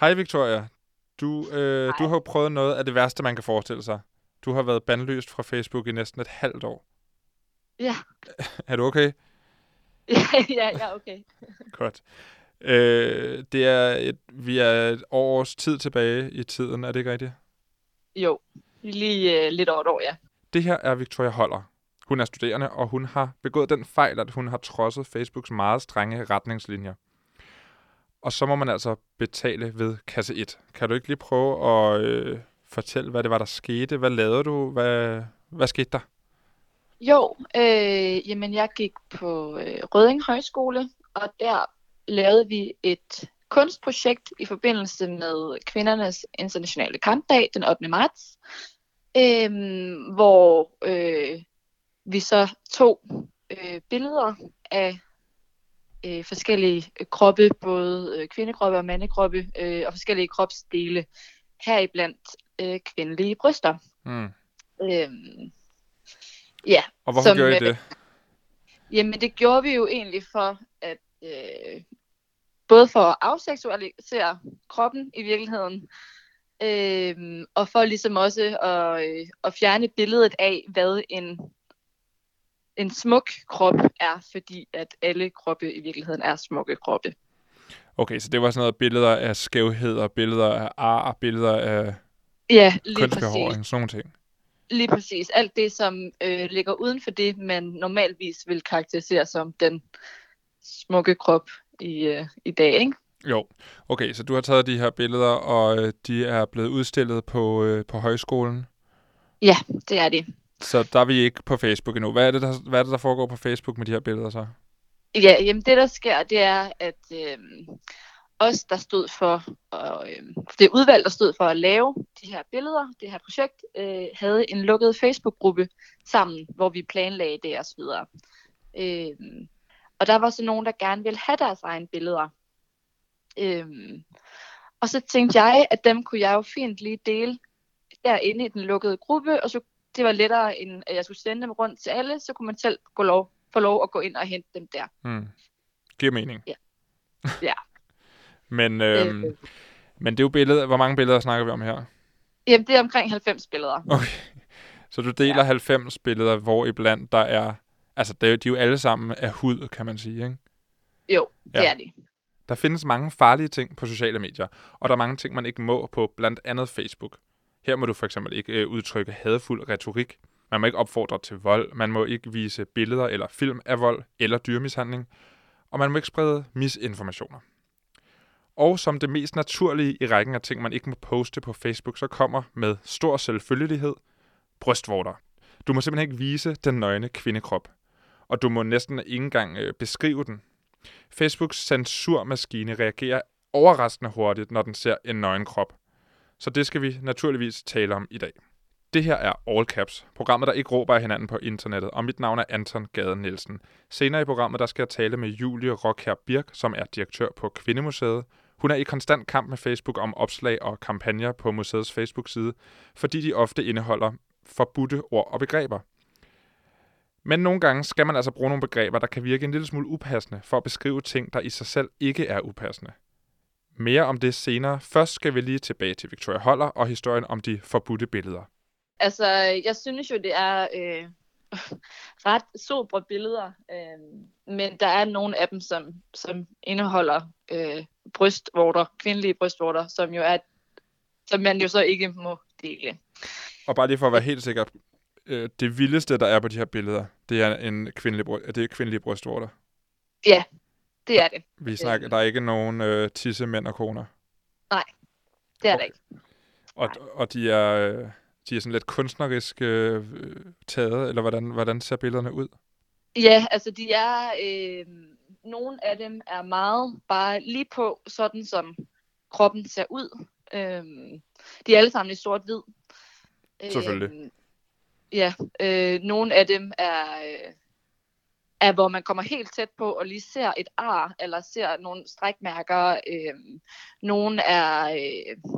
Hej Victoria. Du, øh, du har jo prøvet noget af det værste, man kan forestille sig. Du har været bandlyst fra Facebook i næsten et halvt år. Ja, Er du okay? ja, ja, ja, okay. Godt. Øh, det er et, vi er et års tid tilbage i tiden, er det ikke rigtigt? Jo, lige øh, lidt over et år, ja. Det her er Victoria Holler. Hun er studerende, og hun har begået den fejl, at hun har trodset Facebooks meget strenge retningslinjer. Og så må man altså betale ved kasse 1. Kan du ikke lige prøve at øh, fortælle, hvad det var, der skete? Hvad lavede du? Hvad, hvad skete der? Jo, øh, jamen jeg gik på øh, Rødding Højskole, og der lavede vi et kunstprojekt i forbindelse med kvindernes internationale kampdag den 8. marts, øh, hvor øh, vi så tog øh, billeder af øh, forskellige kroppe, både øh, kvindekroppe og mandekroppe, øh, og forskellige kropsdele, heriblandt øh, kvindelige bryster. Mm. Øh, ja, Og hvorfor Som, gjorde I øh, det? Jamen det gjorde vi jo egentlig for at øh, både for at afseksualisere kroppen i virkeligheden, øh, og for ligesom også at, øh, at fjerne billedet af, hvad en, en smuk krop er, fordi at alle kroppe i virkeligheden er smukke kroppe. Okay, så det var sådan noget billeder af skævheder, billeder af ar, billeder af Ja, lige præcis. sådan nogle ting. Lige præcis. Alt det, som øh, ligger uden for det, man normalvis vil karakterisere som den smukke krop i, øh, i dag, ikke? Jo, okay, så du har taget de her billeder, og øh, de er blevet udstillet på, øh, på højskolen. Ja, det er det. Så der er vi ikke på Facebook endnu. Hvad er, det, der, hvad er det, der foregår på Facebook med de her billeder så? Ja, jamen det der sker, det er, at øh, os, der stod for, og, øh, det udvalg, der stod for at lave de her billeder, det her projekt, øh, havde en lukket Facebook-gruppe sammen, hvor vi planlagde det og så videre. Øh, og der var så nogen, der gerne ville have deres egne billeder. Øh, og så tænkte jeg, at dem kunne jeg jo fint lige dele derinde i den lukkede gruppe, og så det var lettere, end at jeg skulle sende dem rundt til alle, så kunne man selv gå lov, få lov at gå ind og hente dem der. Hmm. Giver mening. Ja. Ja. men, øhm, Øh. men det er jo billeder. Hvor mange billeder snakker vi om her? Jamen, det er omkring 90 billeder. Okay. Så du deler ja. 90 billeder, hvor iblandt der er... Altså, det er jo- de er jo alle sammen af hud, kan man sige, ikke? Jo, det Ja. er det. Der findes mange farlige ting på sociale medier, og der er mange ting, man ikke må på blandt andet Facebook. Her må du for eksempel ikke øh, udtrykke hadfuld retorik. Man må ikke opfordre til vold. Man må ikke vise billeder eller film af vold eller dyrmishandling. Og man må ikke sprede misinformationer. Og som det mest naturlige i rækken af ting, man ikke må poste på Facebook, så kommer med stor selvfølgelighed brystvorter. Du må simpelthen ikke vise den nøgne kvindekrop. Og du må næsten ikke engang øh, beskrive den. Facebooks censurmaskine reagerer overraskende hurtigt, når den ser en nøgen krop. Så det skal vi naturligvis tale om i dag. Det her er All Caps, programmet, der ikke råber af hinanden på internettet, og mit navn er Anton Gade Nielsen. Senere i programmet, der skal jeg tale med Julie Rockher Birk, som er direktør på Kvindemuseet. Hun er i konstant kamp med Facebook om opslag og kampagner på museets Facebook-side, fordi de ofte indeholder forbudte ord og begreber. Men nogle gange skal man altså bruge nogle begreber, der kan virke en lille smule upassende, for at beskrive ting, der i sig selv ikke er upassende. Mere om det senere. Først skal vi lige tilbage til Victoria Holler og historien om de forbudte billeder. Altså, jeg synes jo, det er øh, ret sobre billeder, øh, men der er nogle af dem, som, som indeholder øh, brystvorter, kvindelige brystvorter, som jo er, som man jo så ikke må dele. Og bare lige for at være helt sikker, øh, det vildeste, der er på de her billeder, det er en kvindelig, det er kvindelige brystvorter. Ja, det er det. Vi snakker, der er ikke nogen øh, tisse, mænd og koner. Det er Okay. der ikke. Og, og de er, øh, de er sådan lidt kunstnerisk øh, taget, eller hvordan, hvordan ser billederne ud? Ja, altså de er, øh, nogle af dem er meget bare lige på, sådan som kroppen ser ud. Øh, de er alle sammen i sort-hvid. Selvfølgelig. Øh, ja, øh, nogle af dem er, øh, er, hvor man kommer helt tæt på og lige ser et ar, eller ser nogle strækmærker. Øh, nogle er, øh,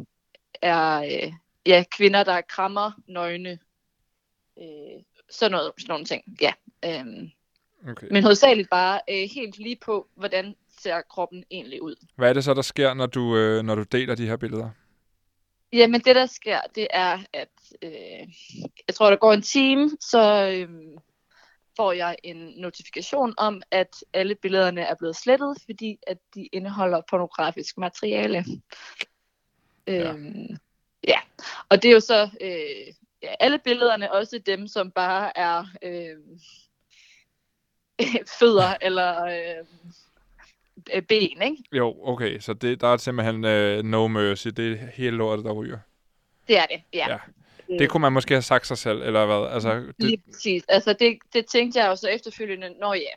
er øh, ja, kvinder, der krammer nøgne. Øh, sådan, noget, sådan nogle ting, ja. Øh, Okay. men hovedsageligt bare øh, helt lige på, hvordan ser kroppen egentlig ud. Hvad er det så, der sker, når du, øh, når du deler de her billeder? Jamen det der sker, det er, at øh, jeg tror, der går en time, så øh, får jeg en notifikation om, at alle billederne er blevet slettet, fordi at de indeholder pornografisk materiale. Ja. Øhm, ja, og det er jo så øh, ja, alle billederne, også dem, som bare er øh, fødder eller øh, øh, ben, ikke? Jo, okay, så det, der er simpelthen øh, no mercy. Det er hele lortet, der ryger. Det er det, ja. Ja. Det kunne man måske have sagt sig selv, eller hvad? Altså, det... Lige præcis. Altså det, det tænkte jeg jo så efterfølgende, når ja,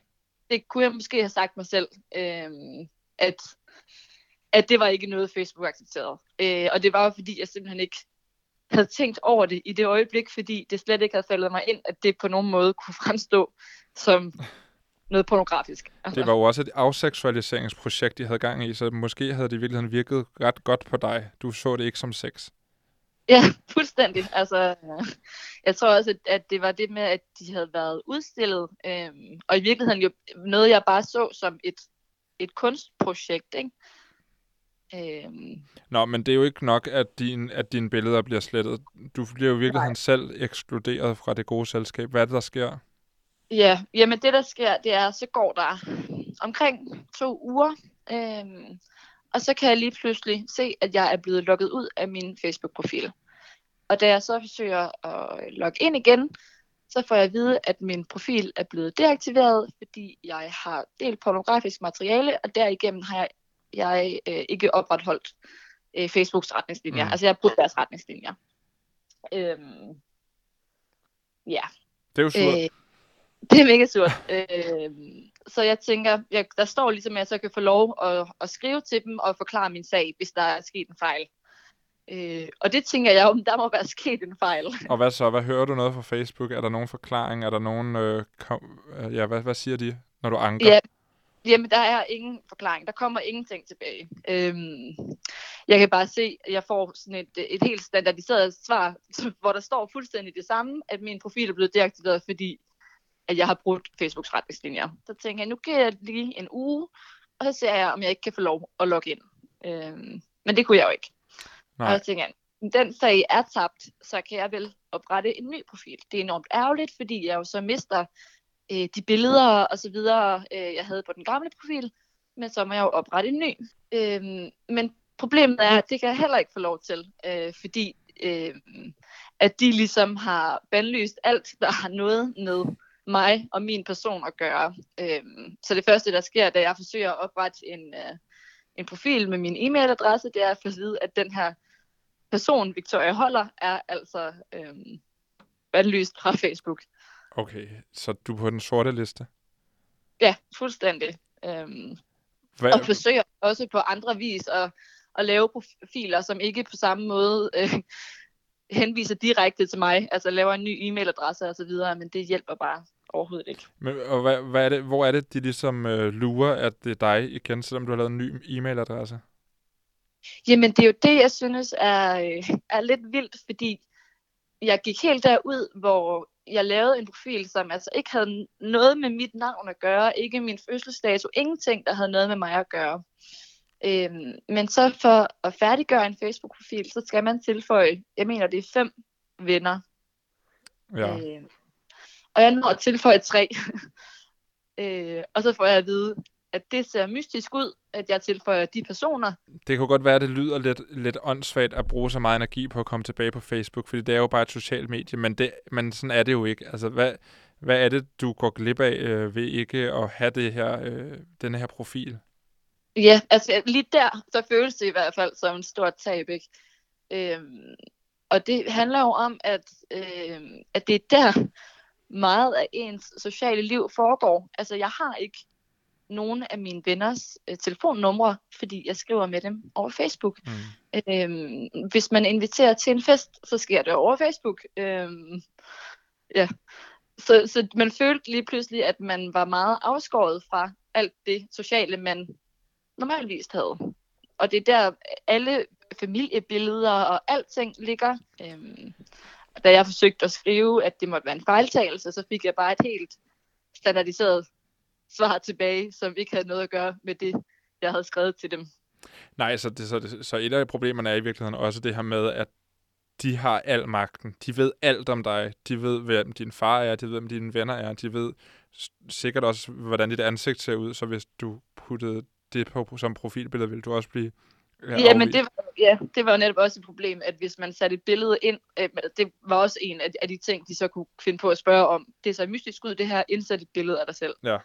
det kunne jeg måske have sagt mig selv, øhm, at, at det var ikke noget, Facebook accepterede. Øh, og det var jo fordi, jeg simpelthen ikke havde tænkt over det i det øjeblik, fordi det slet ikke havde faldet mig ind, at det på nogen måde kunne fremstå som noget pornografisk. Altså, det var jo også et afseksualiseringsprojekt, de havde gang i, så måske havde det i virkeligheden virket ret godt på dig. Du så det ikke som sex. Ja, fuldstændig. Altså, jeg tror også, at, at det var det med, at de havde været udstillet, øhm, og i virkeligheden jo noget, jeg bare så som et, et kunstprojekt, ikke? Øhm, Nå, men det er jo ikke nok, at, din, at dine billeder bliver slettet. Du bliver jo i virkeligheden Nej. selv ekskluderet fra det gode selskab. Hvad er det, der sker? ja, jamen det der sker, det er, så går der omkring to uger, øhm, og så kan jeg lige pludselig se, at jeg er blevet logget ud af min Facebook-profil. Og da jeg så forsøger at logge ind igen, så får jeg at vide, at min profil er blevet deaktiveret, fordi jeg har delt pornografisk materiale, og derigennem har jeg, jeg øh, ikke opretholdt øh, Facebooks retningslinjer. Mm. Altså jeg har brugt deres retningslinjer. Øhm, ja, Det er jo surt. øh, det er mega surt. øh, så jeg tænker, jeg, der står ligesom, at jeg så kan få lov at, at skrive til dem og forklare min sag, hvis der er sket en fejl. Øh, og det tænker jeg om, der må være sket en fejl. Og hvad så? Hvad hører du noget fra Facebook? Er der nogen forklaring? Er der nogen... Øh, kom, øh, ja, hvad, hvad siger de, når du anker? Ja, jamen der er ingen forklaring. Der kommer ingenting tilbage. Øhm, jeg kan bare se, at jeg får sådan et, et helt standardiseret svar, hvor der står fuldstændig det samme, at min profil er blevet deaktiveret, fordi at jeg har brugt Facebooks retningslinjer. Så tænker jeg, nu giver jeg lige en uge, og så ser jeg, om jeg ikke kan få lov at logge ind. Øhm, men det kunne jeg jo ikke. Nej. Og så tænker jeg, den sag er tabt, så kan jeg vel oprette en ny profil. Det er enormt ærgerligt, fordi jeg jo så mister øh, de billeder og så videre, øh, jeg havde på den gamle profil, men så må jeg jo oprette en ny. Øhm, men problemet er, at det kan jeg heller ikke få lov til, øh, fordi øh, at de ligesom har bandlyst alt, der har noget med mig og min person at gøre. Øhm, så det første, der sker, da jeg forsøger at oprette en, øh, en profil med min e-mailadresse, det er at få at vide, at den her person, Victoria Holler, er altså øhm, bandlyst fra Facebook. Okay, så du er på den sorte liste. Ja, fuldstændig. Øhm, Hvad, og forsøger også på andre vis at, at lave profiler, som ikke på samme måde øh, henviser direkte til mig, altså laver en ny e-mailadresse og så videre, men det hjælper bare overhovedet ikke. men, og hvad, hvad er det, hvor er det, de ligesom øh, lurer, at det er dig igen, selvom du har lavet en ny e-mailadresse? Jamen det er jo det, jeg synes er, øh, er lidt vildt, fordi jeg gik helt derud, hvor jeg lavede en profil, som altså ikke havde noget med mit navn at gøre, ikke min fødselsdato, ingenting, der havde noget med mig at gøre. Øhm, men så for at færdiggøre en Facebook-profil, så skal man tilføje, jeg mener det er fem venner. Ja. Øh, og jeg når at tilføje tre. øh, og så får jeg at vide, at det ser mystisk ud, at jeg tilføjer de personer. Det kunne godt være, at det lyder lidt, lidt åndssvagt at bruge så meget energi på at komme tilbage på Facebook, fordi det er jo bare et socialt medie, men, det, men sådan er det jo ikke. Altså, hvad, hvad er det, du går glip af øh, ved ikke at have det her, øh, denne her profil? Ja, altså lige der, så føles det i hvert fald som en stort tab, ikke? Øhm, og det handler jo om, at, øhm, at det er der meget af ens sociale liv foregår. Altså jeg har ikke nogen af mine venners øh, telefonnumre, fordi jeg skriver med dem over Facebook. Mm. Øhm, hvis man inviterer til en fest, så sker det over Facebook. Øhm, ja. så, så man følte lige pludselig, at man var meget afskåret fra alt det sociale, man normalvis havde. Og det er der alle familiebilleder og alting ligger. Øhm, da jeg forsøgte at skrive, at det måtte være en fejltagelse, så fik jeg bare et helt standardiseret svar tilbage, som ikke havde noget at gøre med det, jeg havde skrevet til dem. Nej, så, det, så, det, så et af problemerne er i virkeligheden også det her med, at de har al magten. De ved alt om dig. De ved, hvem din far er. De ved, hvem dine venner er. De ved sikkert også, hvordan dit ansigt ser ud. Så hvis du puttede det på som profilbillede, ville du også blive Ja, ja men det, var, ja, det var jo netop også et problem, at hvis man satte et billede ind, øh, det var også en af, de ting, de så kunne finde på at spørge om. Det så mystisk ud, det her, indsæt et billede af dig selv. Ja.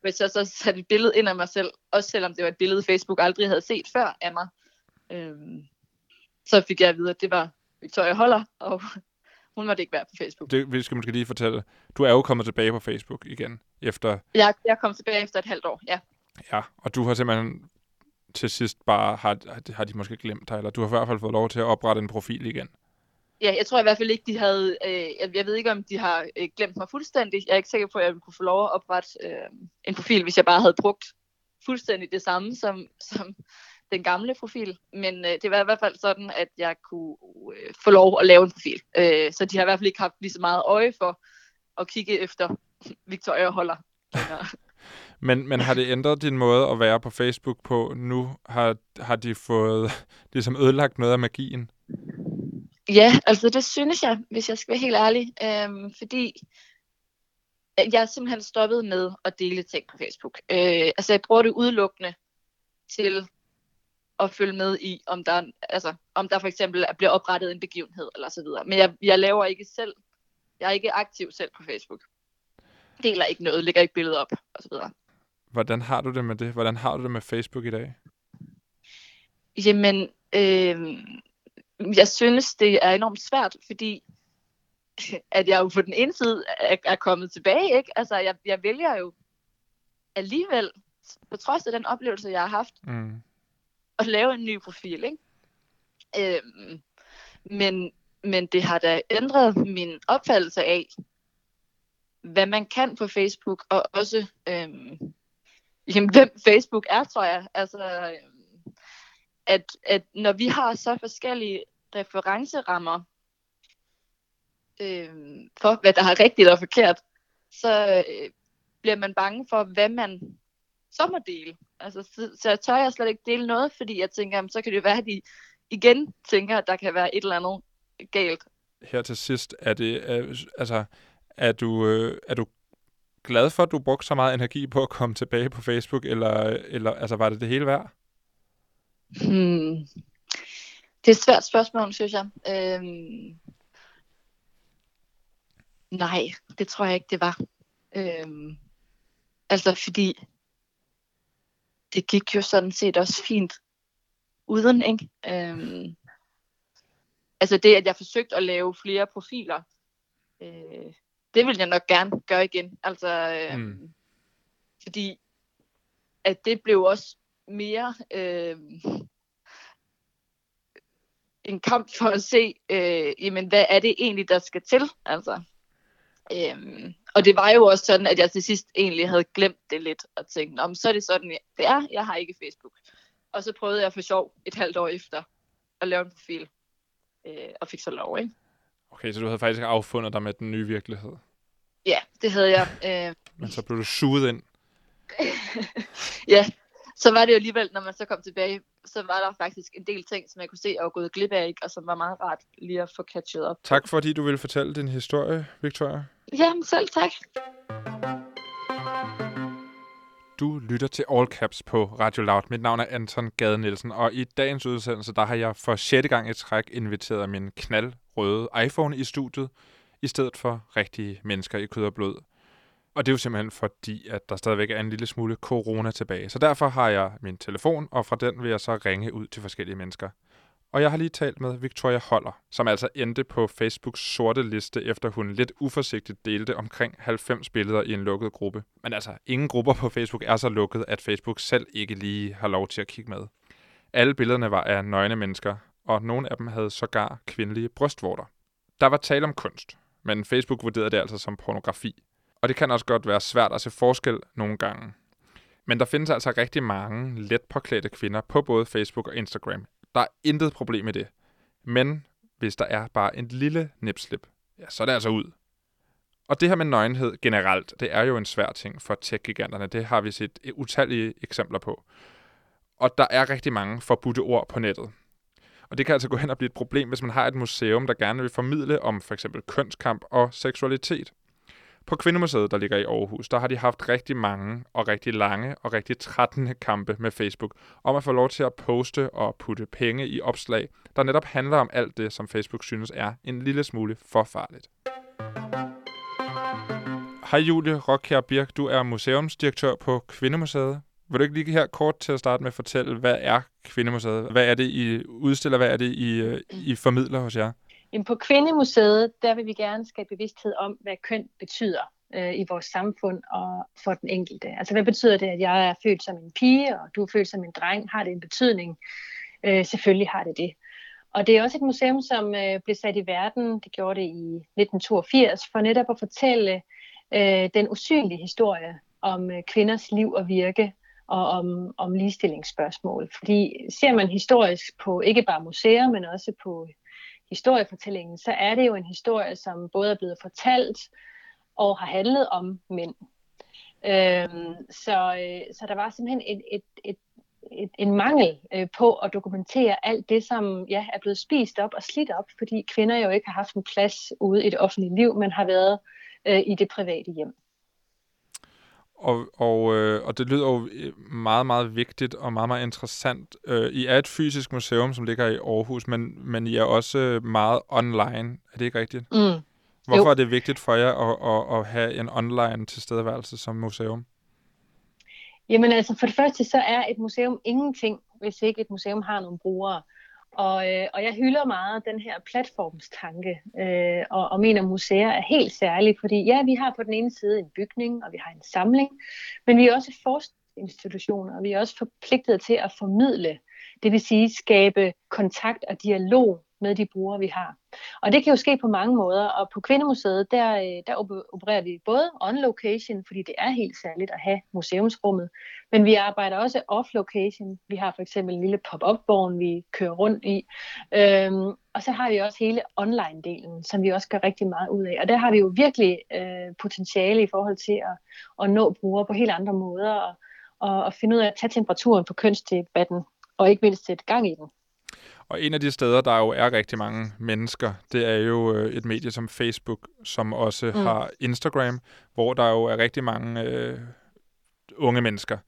Hvis jeg så satte et billede ind af mig selv, også selvom det var et billede, Facebook aldrig havde set før af mig, øh, så fik jeg at vide, at det var Victoria Holler, og hun måtte ikke være på Facebook. Det vi skal måske lige fortælle. Du er jo kommet tilbage på Facebook igen, efter... Jeg, jeg kom tilbage efter et halvt år, ja. Ja, og du har simpelthen til sidst bare, har, har de måske glemt dig, eller du har i hvert fald fået lov til at oprette en profil igen. Ja, jeg tror i hvert fald ikke, de havde, øh, jeg, jeg ved ikke, om de har øh, glemt mig fuldstændig. Jeg er ikke sikker på, at jeg kunne få lov at oprette øh, en profil, hvis jeg bare havde brugt fuldstændig det samme som, som den gamle profil. Men øh, det var i hvert fald sådan, at jeg kunne øh, få lov at lave en profil. Øh, så de har i hvert fald ikke haft lige så meget øje for at kigge efter Victoria Holder. men, men har det ændret din måde at være på Facebook på? Nu har, har de fået ligesom ødelagt noget af magien? Ja, altså det synes jeg, hvis jeg skal være helt ærlig. Øhm, fordi øh, jeg er simpelthen stoppet med at dele ting på Facebook. Øh, altså jeg bruger det udelukkende til at følge med i, om der, altså, om der for eksempel bliver oprettet en begivenhed eller så videre. Men jeg, jeg laver ikke selv, jeg er ikke aktiv selv på Facebook. Deler ikke noget, lægger ikke billeder op og så videre. Hvordan har du det med det? Hvordan har du det med Facebook i dag? Jamen, øh, jeg synes, det er enormt svært, fordi at jeg jo på den ene side er, er kommet tilbage, ikke? Altså, jeg, jeg vælger jo alligevel, på trods af den oplevelse, jeg har haft, mm. at lave en ny profil, ikke? Øhm, men, men det har da ændret min opfattelse af, hvad man kan på Facebook, og også øhm, jamen, hvem Facebook er, tror jeg. Altså, øhm, at, at når vi har så forskellige referencerammer øh, for, hvad der er rigtigt og forkert, så øh, bliver man bange for, hvad man så må dele. Altså, så, så tør jeg slet ikke dele noget, fordi jeg tænker, jamen, så kan det jo være, at de igen tænker, at der kan være et eller andet galt. Her til sidst, er det, er, altså, er du, øh, er du glad for, at du brugte så meget energi på at komme tilbage på Facebook, eller, eller altså, var det det hele værd? Hmm. Det er et svært spørgsmål, synes jeg. Øhm... Nej, det tror jeg ikke, det var. Øhm... Altså, fordi det gik jo sådan set også fint uden, ikke? Øhm... Altså det, at jeg forsøgte at lave flere profiler, øh, det vil jeg nok gerne gøre igen. Altså, øh, mm. fordi at det blev også mere øh, en kamp for at se, øh, jamen, hvad er det egentlig, der skal til? Altså, øh, og det var jo også sådan, at jeg til sidst egentlig havde glemt det lidt, og tænkte, om så er det sådan, det er, jeg har ikke Facebook. Og så prøvede jeg for sjov et halvt år efter at lave en profil, øh, og fik så lov, ikke? Okay, så du havde faktisk affundet dig med den nye virkelighed? Ja, det havde jeg. Øh... Men så blev du suget ind? ja, så var det jo alligevel, når man så kom tilbage, så var der faktisk en del ting, som jeg kunne se og gået glip af, ikke? og som var meget rart lige at få catchet op. Tak fordi du ville fortælle din historie, Victoria. Jamen selv tak. Du lytter til All Caps på Radio Loud. Mit navn er Anton Gade Nielsen, og i dagens udsendelse, der har jeg for sjette gang i træk inviteret min knaldrøde iPhone i studiet, i stedet for rigtige mennesker i kød og blod. Og det er jo simpelthen fordi, at der stadigvæk er en lille smule corona tilbage. Så derfor har jeg min telefon, og fra den vil jeg så ringe ud til forskellige mennesker. Og jeg har lige talt med Victoria Holler, som altså endte på Facebooks sorte liste, efter hun lidt uforsigtigt delte omkring 90 billeder i en lukket gruppe. Men altså, ingen grupper på Facebook er så lukket, at Facebook selv ikke lige har lov til at kigge med. Alle billederne var af nøgne mennesker, og nogle af dem havde sågar kvindelige brystvorter. Der var tale om kunst, men Facebook vurderede det altså som pornografi. Og det kan også godt være svært at se forskel nogle gange. Men der findes altså rigtig mange let påklædte kvinder på både Facebook og Instagram. Der er intet problem med det. Men hvis der er bare en lille nipslip, ja, så er det altså ud. Og det her med nøgenhed generelt, det er jo en svær ting for tech-giganterne. Det har vi set utallige eksempler på. Og der er rigtig mange forbudte ord på nettet. Og det kan altså gå hen og blive et problem, hvis man har et museum, der gerne vil formidle om for eksempel kønskamp og seksualitet. På Kvindemuseet, der ligger i Aarhus, der har de haft rigtig mange og rigtig lange og rigtig trættende kampe med Facebook om at få lov til at poste og putte penge i opslag, der netop handler om alt det, som Facebook synes er en lille smule for farligt. Hej Julie Rockhær Birk, du er museumsdirektør på Kvindemuseet. Vil du ikke lige her kort til at starte med at fortælle, hvad er Kvindemuseet? Hvad er det, I udstiller? Hvad er det, I, øh, I formidler hos jer? Jamen på Kvindemuseet, der vil vi gerne skabe bevidsthed om, hvad køn betyder øh, i vores samfund og for den enkelte. Altså hvad betyder det, at jeg er født som en pige, og du er født som en dreng? Har det en betydning? Øh, selvfølgelig har det det. Og det er også et museum, som øh, blev sat i verden, det gjorde det i 1982, for netop at fortælle øh, den usynlige historie om øh, kvinders liv og virke og om, om ligestillingsspørgsmål. Fordi ser man historisk på ikke bare museer, men også på historiefortællingen, så er det jo en historie, som både er blevet fortalt og har handlet om mænd. Øhm, så, øh, så der var simpelthen et, et, et, et, en mangel øh, på at dokumentere alt det, som ja, er blevet spist op og slidt op, fordi kvinder jo ikke har haft en plads ude i det offentlige liv, men har været øh, i det private hjem. Og, og, øh, og det lyder jo øh, meget, meget vigtigt og meget, meget interessant. Øh, I er et fysisk museum, som ligger i Aarhus, men, men I er også meget online. Er det ikke rigtigt? Mm. Hvorfor jo. er det vigtigt for jer at, at, at have en online tilstedeværelse som museum? Jamen altså, for det første så er et museum ingenting, hvis ikke et museum har nogle brugere. Og, øh, og jeg hylder meget den her platformstanke, øh, og, og mener, at museer er helt særlige, fordi ja, vi har på den ene side en bygning, og vi har en samling, men vi er også forskningsinstitutioner, og vi er også forpligtet til at formidle, det vil sige skabe kontakt og dialog med de brugere, vi har. Og det kan jo ske på mange måder, og på Kvindemuseet, der, øh, der opererer vi både on location, fordi det er helt særligt at have museumsrummet, men vi arbejder også off location. Vi har for eksempel en lille pop-up-vogn, vi kører rundt i, øhm, og så har vi også hele online-delen, som vi også gør rigtig meget ud af. Og der har vi jo virkelig øh, potentiale i forhold til at, at nå brugere på helt andre måder, og, og, og finde ud af at tage temperaturen på kønsdebatten, og ikke mindst sætte gang i den. Og en af de steder, der jo er rigtig mange mennesker, det er jo øh, et medie som Facebook, som også mm. har Instagram, hvor der jo er rigtig mange øh, unge mennesker.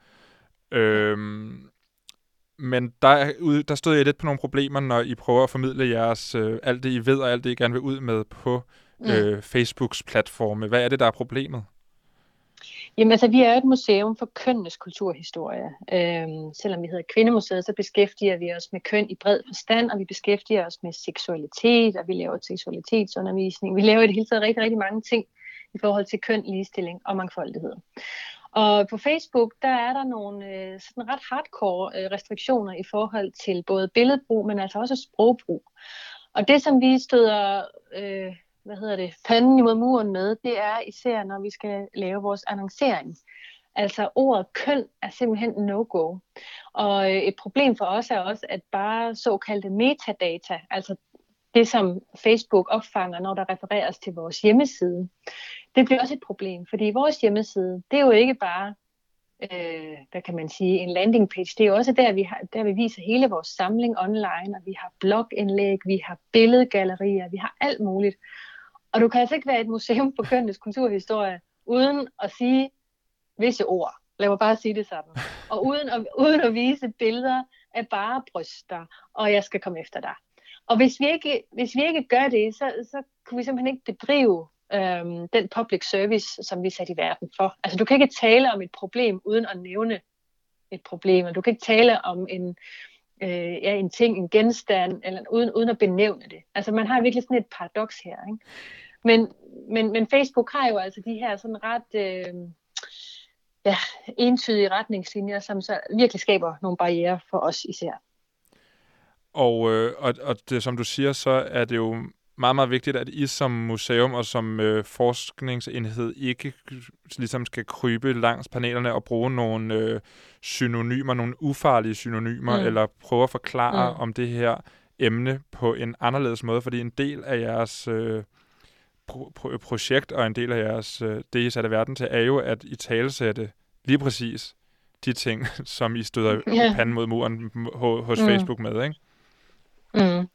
Øhm, men der, der stod jeg lidt på nogle problemer, når I prøver at formidle jeres øh, alt det, I ved og alt det, I gerne vil ud med på mm. øh, Facebooks platforme. Hvad er det, der er problemet? Jamen altså, vi er et museum for kønnenes kulturhistorie. Øhm, selvom vi hedder Kvindemuseet, så beskæftiger vi os med køn i bred forstand, og vi beskæftiger os med seksualitet, og vi laver seksualitetsundervisning. Vi laver i det hele taget rigtig, rigtig mange ting i forhold til køn, ligestilling og mangfoldighed. Og på Facebook, der er der nogle øh, sådan ret hardcore øh, restriktioner i forhold til både billedbrug, men altså også sprogbrug. Og det, som vi støder øh, hvad hedder det, panden imod muren med, det er især, når vi skal lave vores annoncering. Altså ordet køn er simpelthen no-go. Og øh, et problem for os er også, at bare såkaldte metadata, altså det som Facebook opfanger, når der refereres til vores hjemmeside, det bliver også et problem, fordi vores hjemmeside, det er jo ikke bare, øh, hvad kan man sige, en landing page, det er jo også der, vi, har, der vi viser hele vores samling online, og vi har blogindlæg, vi har billedgallerier, vi har alt muligt. Og du kan altså ikke være et museum på kønnes kulturhistorie, uden at sige visse ord. Lad mig bare sige det sådan. Og uden at, uden at vise billeder af bare bryster, og jeg skal komme efter dig. Og hvis vi ikke, hvis vi ikke gør det, så, så kunne vi simpelthen ikke bedrive øhm, den public service, som vi er sat i verden for. Altså du kan ikke tale om et problem uden at nævne et problem, og du kan ikke tale om en, øh, ja, en ting, en genstand, eller uden, uden at benævne det. Altså man har virkelig sådan et paradoks her. Ikke? Men, men, men Facebook har jo altså de her sådan ret øh, ja, entydige retningslinjer, som så virkelig skaber nogle barriere for os især. Og, øh, og, og det, som du siger, så er det jo meget, meget vigtigt, at I som museum og som øh, forskningsenhed ikke ligesom skal krybe langs panelerne og bruge nogle øh, synonymer, nogle ufarlige synonymer, mm. eller prøve at forklare mm. om det her emne på en anderledes måde, fordi en del af jeres øh, pro- pro- projekt og en del af jeres, øh, det, I satte verden til, er jo at I talesætte lige præcis de ting, som I støder ja. panden mod muren hos mm. Facebook med, ikke? Mm.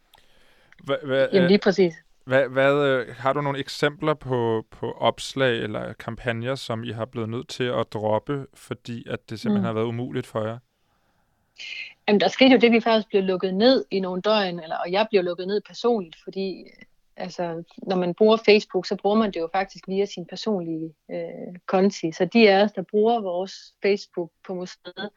Hva, hva, Jamen lige præcis. Hvad, hvad, øh, har du nogle eksempler på, på opslag eller kampagner, som I har blevet nødt til at droppe, fordi at det simpelthen mm. har været umuligt for jer? Jamen, der skete jo det, vi faktisk blev lukket ned i nogle døgn, eller, og jeg blev lukket ned personligt, fordi altså, når man bruger Facebook, så bruger man det jo faktisk via sin personlige øh, konti. Så de af os, der bruger vores Facebook på museet,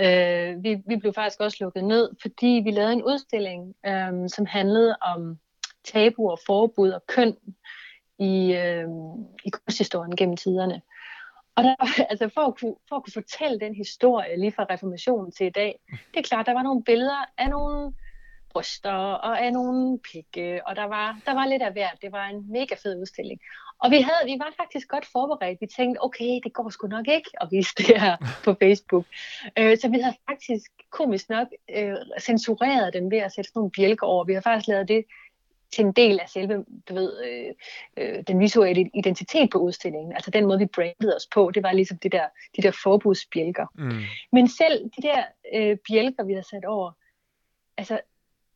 øh, vi, vi blev faktisk også lukket ned, fordi vi lavede en udstilling, øh, som handlede om tabu og forbud og køn i, øh, i kunsthistorien gennem tiderne. Og der, altså for, at kunne, for at kunne fortælle den historie lige fra reformationen til i dag, det er klart, der var nogle billeder af nogle bryster og af nogle pigge, og der var, der var lidt af hvert. Det var en mega fed udstilling. Og vi, havde, vi var faktisk godt forberedt. Vi tænkte, okay, det går sgu nok ikke at vise det her på Facebook. Øh, så vi havde faktisk komisk nok øh, censureret den ved at sætte sådan nogle bjælker over. Vi har faktisk lavet det til en del af selve, du ved, øh, øh, den visuelle identitet på udstillingen. Altså den måde, vi brandede os på, det var ligesom det der, de der forbudsbjælker. Mm. Men selv de der øh, bjælker, vi har sat over, altså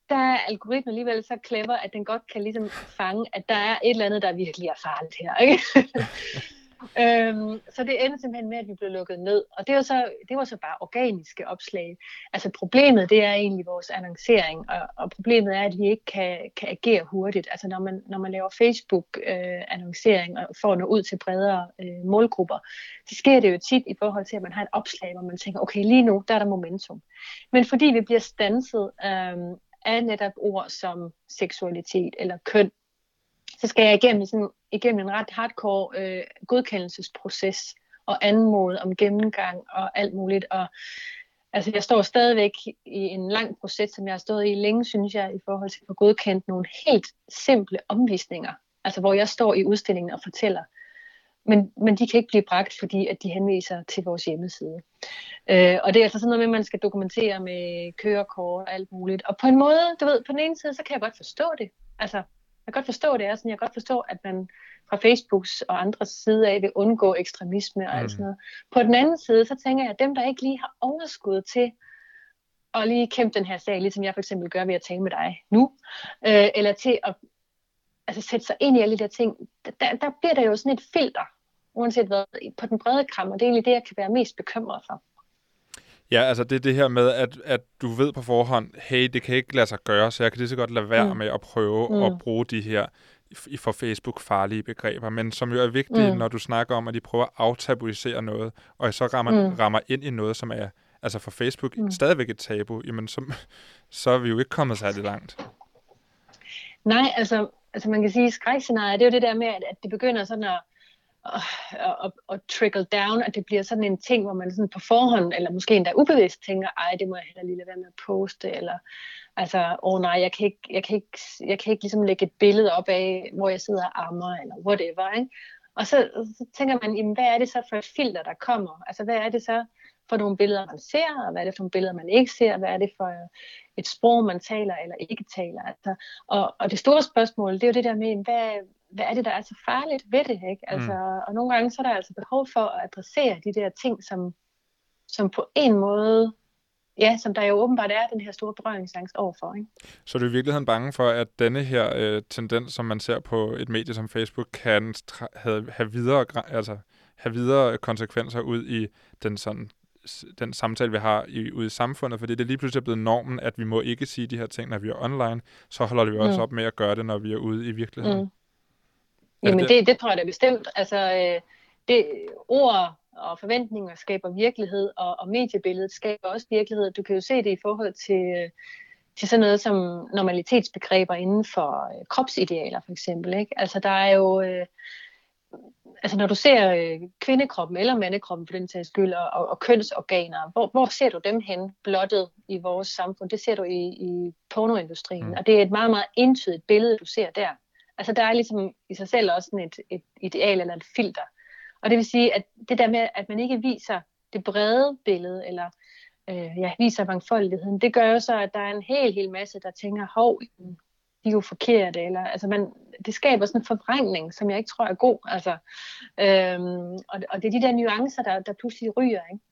der er algoritmen alligevel så clever, at den godt kan ligesom fange, at der er et eller andet, der virkelig er farligt her. Ikke? øhm, så det endte simpelthen med, at vi blev lukket ned. Og det var, så, det var så bare organiske opslag. Altså problemet, det er egentlig vores annoncering, og, og problemet er, at vi ikke kan, kan agere hurtigt. Altså når man, når man laver Facebook-annoncering øh, og får nå ud til bredere øh, målgrupper, så sker det jo tit i forhold til, at man har et opslag, hvor man tænker, okay, lige nu, der er der momentum. Men fordi vi bliver stanset øh, af netop ord som seksualitet eller køn, så skal jeg igennem, sådan, igennem en ret hardcore øh, godkendelsesproces og anmode om gennemgang og alt muligt. Og altså, jeg står stadigvæk i en lang proces, som jeg har stået i længe, synes jeg, i forhold til at få godkendt nogle helt simple omvisninger. Altså hvor jeg står i udstillingen og fortæller, men, men de kan ikke blive bragt, fordi at de henviser til vores hjemmeside. Øh, og det er altså sådan noget med, at man skal dokumentere med kørekort og alt muligt. Og på en måde, du ved, på den ene side, så kan jeg godt forstå det. Altså, jeg kan godt forstå det er sådan, jeg kan godt forstå, at man fra Facebooks og andres side af vil undgå ekstremisme og mm. alt sådan noget. På den anden side, så tænker jeg, at dem, der ikke lige har overskud til at lige kæmpe den her sag, ligesom jeg for eksempel gør ved at tale med dig nu, øh, eller til at altså, sætte sig ind i alle de der ting, der, der bliver der jo sådan et filter, uanset hvad, på den brede kram, og det er egentlig det, jeg kan være mest bekymret for. Ja, altså det er det her med, at, at du ved på forhånd, hey, det kan ikke lade sig gøre, så jeg kan lige så godt lade være mm. med at prøve mm. at bruge de her for Facebook farlige begreber, men som jo er vigtige, mm. når du snakker om, at de prøver at aftabuisere noget, og så rammer, mm. rammer ind i noget, som er altså for Facebook mm. stadigvæk et tabu, jamen så, så er vi jo ikke kommet særlig langt. Nej, altså, altså man kan sige, at skrækscenariet, det er jo det der med, at, at det begynder sådan at, og, og, og trickle down, at det bliver sådan en ting, hvor man sådan på forhånd, eller måske endda ubevidst tænker, ej, det må jeg heller lige lade være med at poste, eller altså, åh oh, nej, jeg kan, ikke, jeg, kan ikke, jeg kan ikke ligesom lægge et billede op af, hvor jeg sidder og ammer, eller whatever, ikke? Og så, så tænker man, jamen, hvad er det så for et filter, der kommer? Altså, hvad er det så for nogle billeder, man ser, og hvad er det for nogle billeder, man ikke ser? Hvad er det for et sprog, man taler eller ikke taler? Altså, og, og det store spørgsmål, det er jo det der med, hvad, hvad er det, der er så farligt ved det? Ikke? Altså, mm. Og nogle gange så er der altså behov for at adressere de der ting, som, som på en måde, ja, som der jo åbenbart er den her store berøringsangst overfor. Ikke? Så er du i virkeligheden bange for, at denne her øh, tendens, som man ser på et medie som Facebook, kan have, have, videre, altså, have videre konsekvenser ud i den sådan den samtale, vi har i, ude i samfundet, fordi det er lige pludselig blevet normen, at vi må ikke sige de her ting, når vi er online, så holder vi også mm. op med at gøre det, når vi er ude i virkeligheden. Mm. Jamen det, det, det tror jeg da bestemt. Altså, øh, det, ord og forventninger skaber virkelighed, og, og mediebilledet skaber også virkelighed. Du kan jo se det i forhold til, øh, til sådan noget som normalitetsbegreber inden for øh, kropsidealer for eksempel. Ikke? Altså der er jo... Øh, altså når du ser øh, kvindekroppen eller mandekroppen for den sags skyld, og, og, og kønsorganer, hvor, hvor ser du dem hen blottet i vores samfund? Det ser du i, i pornoindustrien, mm. og det er et meget, meget entydigt billede, du ser der. Altså der er ligesom i sig selv også sådan et, et ideal eller et filter. Og det vil sige, at det der med, at man ikke viser det brede billede, eller øh, ja, viser mangfoldigheden, det gør jo så, at der er en hel, hel masse, der tænker, hov, de er jo forkerte, eller altså man, det skaber sådan en forvrængning, som jeg ikke tror er god. Altså, øhm, og, og det er de der nuancer, der, der pludselig ryger, ikke?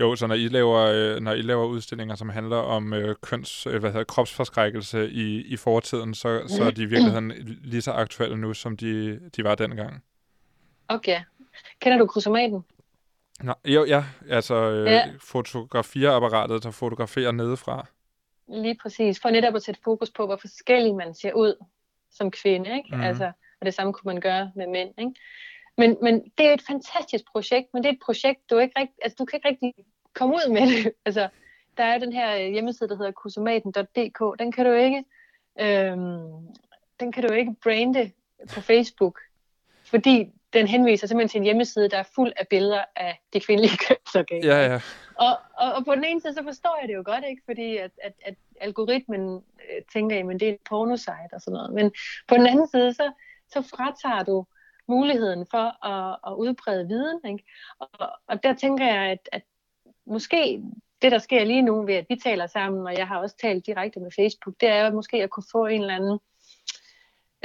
Jo, så når I laver, øh, når I laver udstillinger, som handler om øh, køns, øh, hvad hedder, kropsforskrækkelse i, i fortiden, så, så er de i virkeligheden lige så aktuelle nu, som de, de var dengang. Okay. Kender du krusomaten? Nå, jo, ja. Altså øh, Ja. fotografierapparatet, der fotograferer nedefra. Lige præcis. For netop at sætte fokus på, hvor forskellig man ser ud som kvinde. Ikke? Mm. Altså, og det samme kunne man gøre med mænd. Ikke? Men, men det er et fantastisk projekt, men det er et projekt, du ikke rigtig, altså, du kan ikke rigtig komme ud med det. Altså, der er den her øh, hjemmeside, der hedder kusomaten.dk. Den kan du ikke, øhm, den kan du ikke brande på Facebook, fordi den henviser simpelthen til en hjemmeside, der er fuld af billeder af det kvindelige kønsorgan. Ja, ja. Og, og, og på den ene side, så forstår jeg det jo godt, ikke? Fordi at, at, at algoritmen øh, tænker, jamen det er et pornosite og sådan noget. Men på den anden side, så, så fratager du muligheden for at, at udbrede viden. Ikke? Og, og der tænker jeg, at, at måske det, der sker lige nu ved, at vi taler sammen, og jeg har også talt direkte med Facebook, det er jo måske at kunne få en eller anden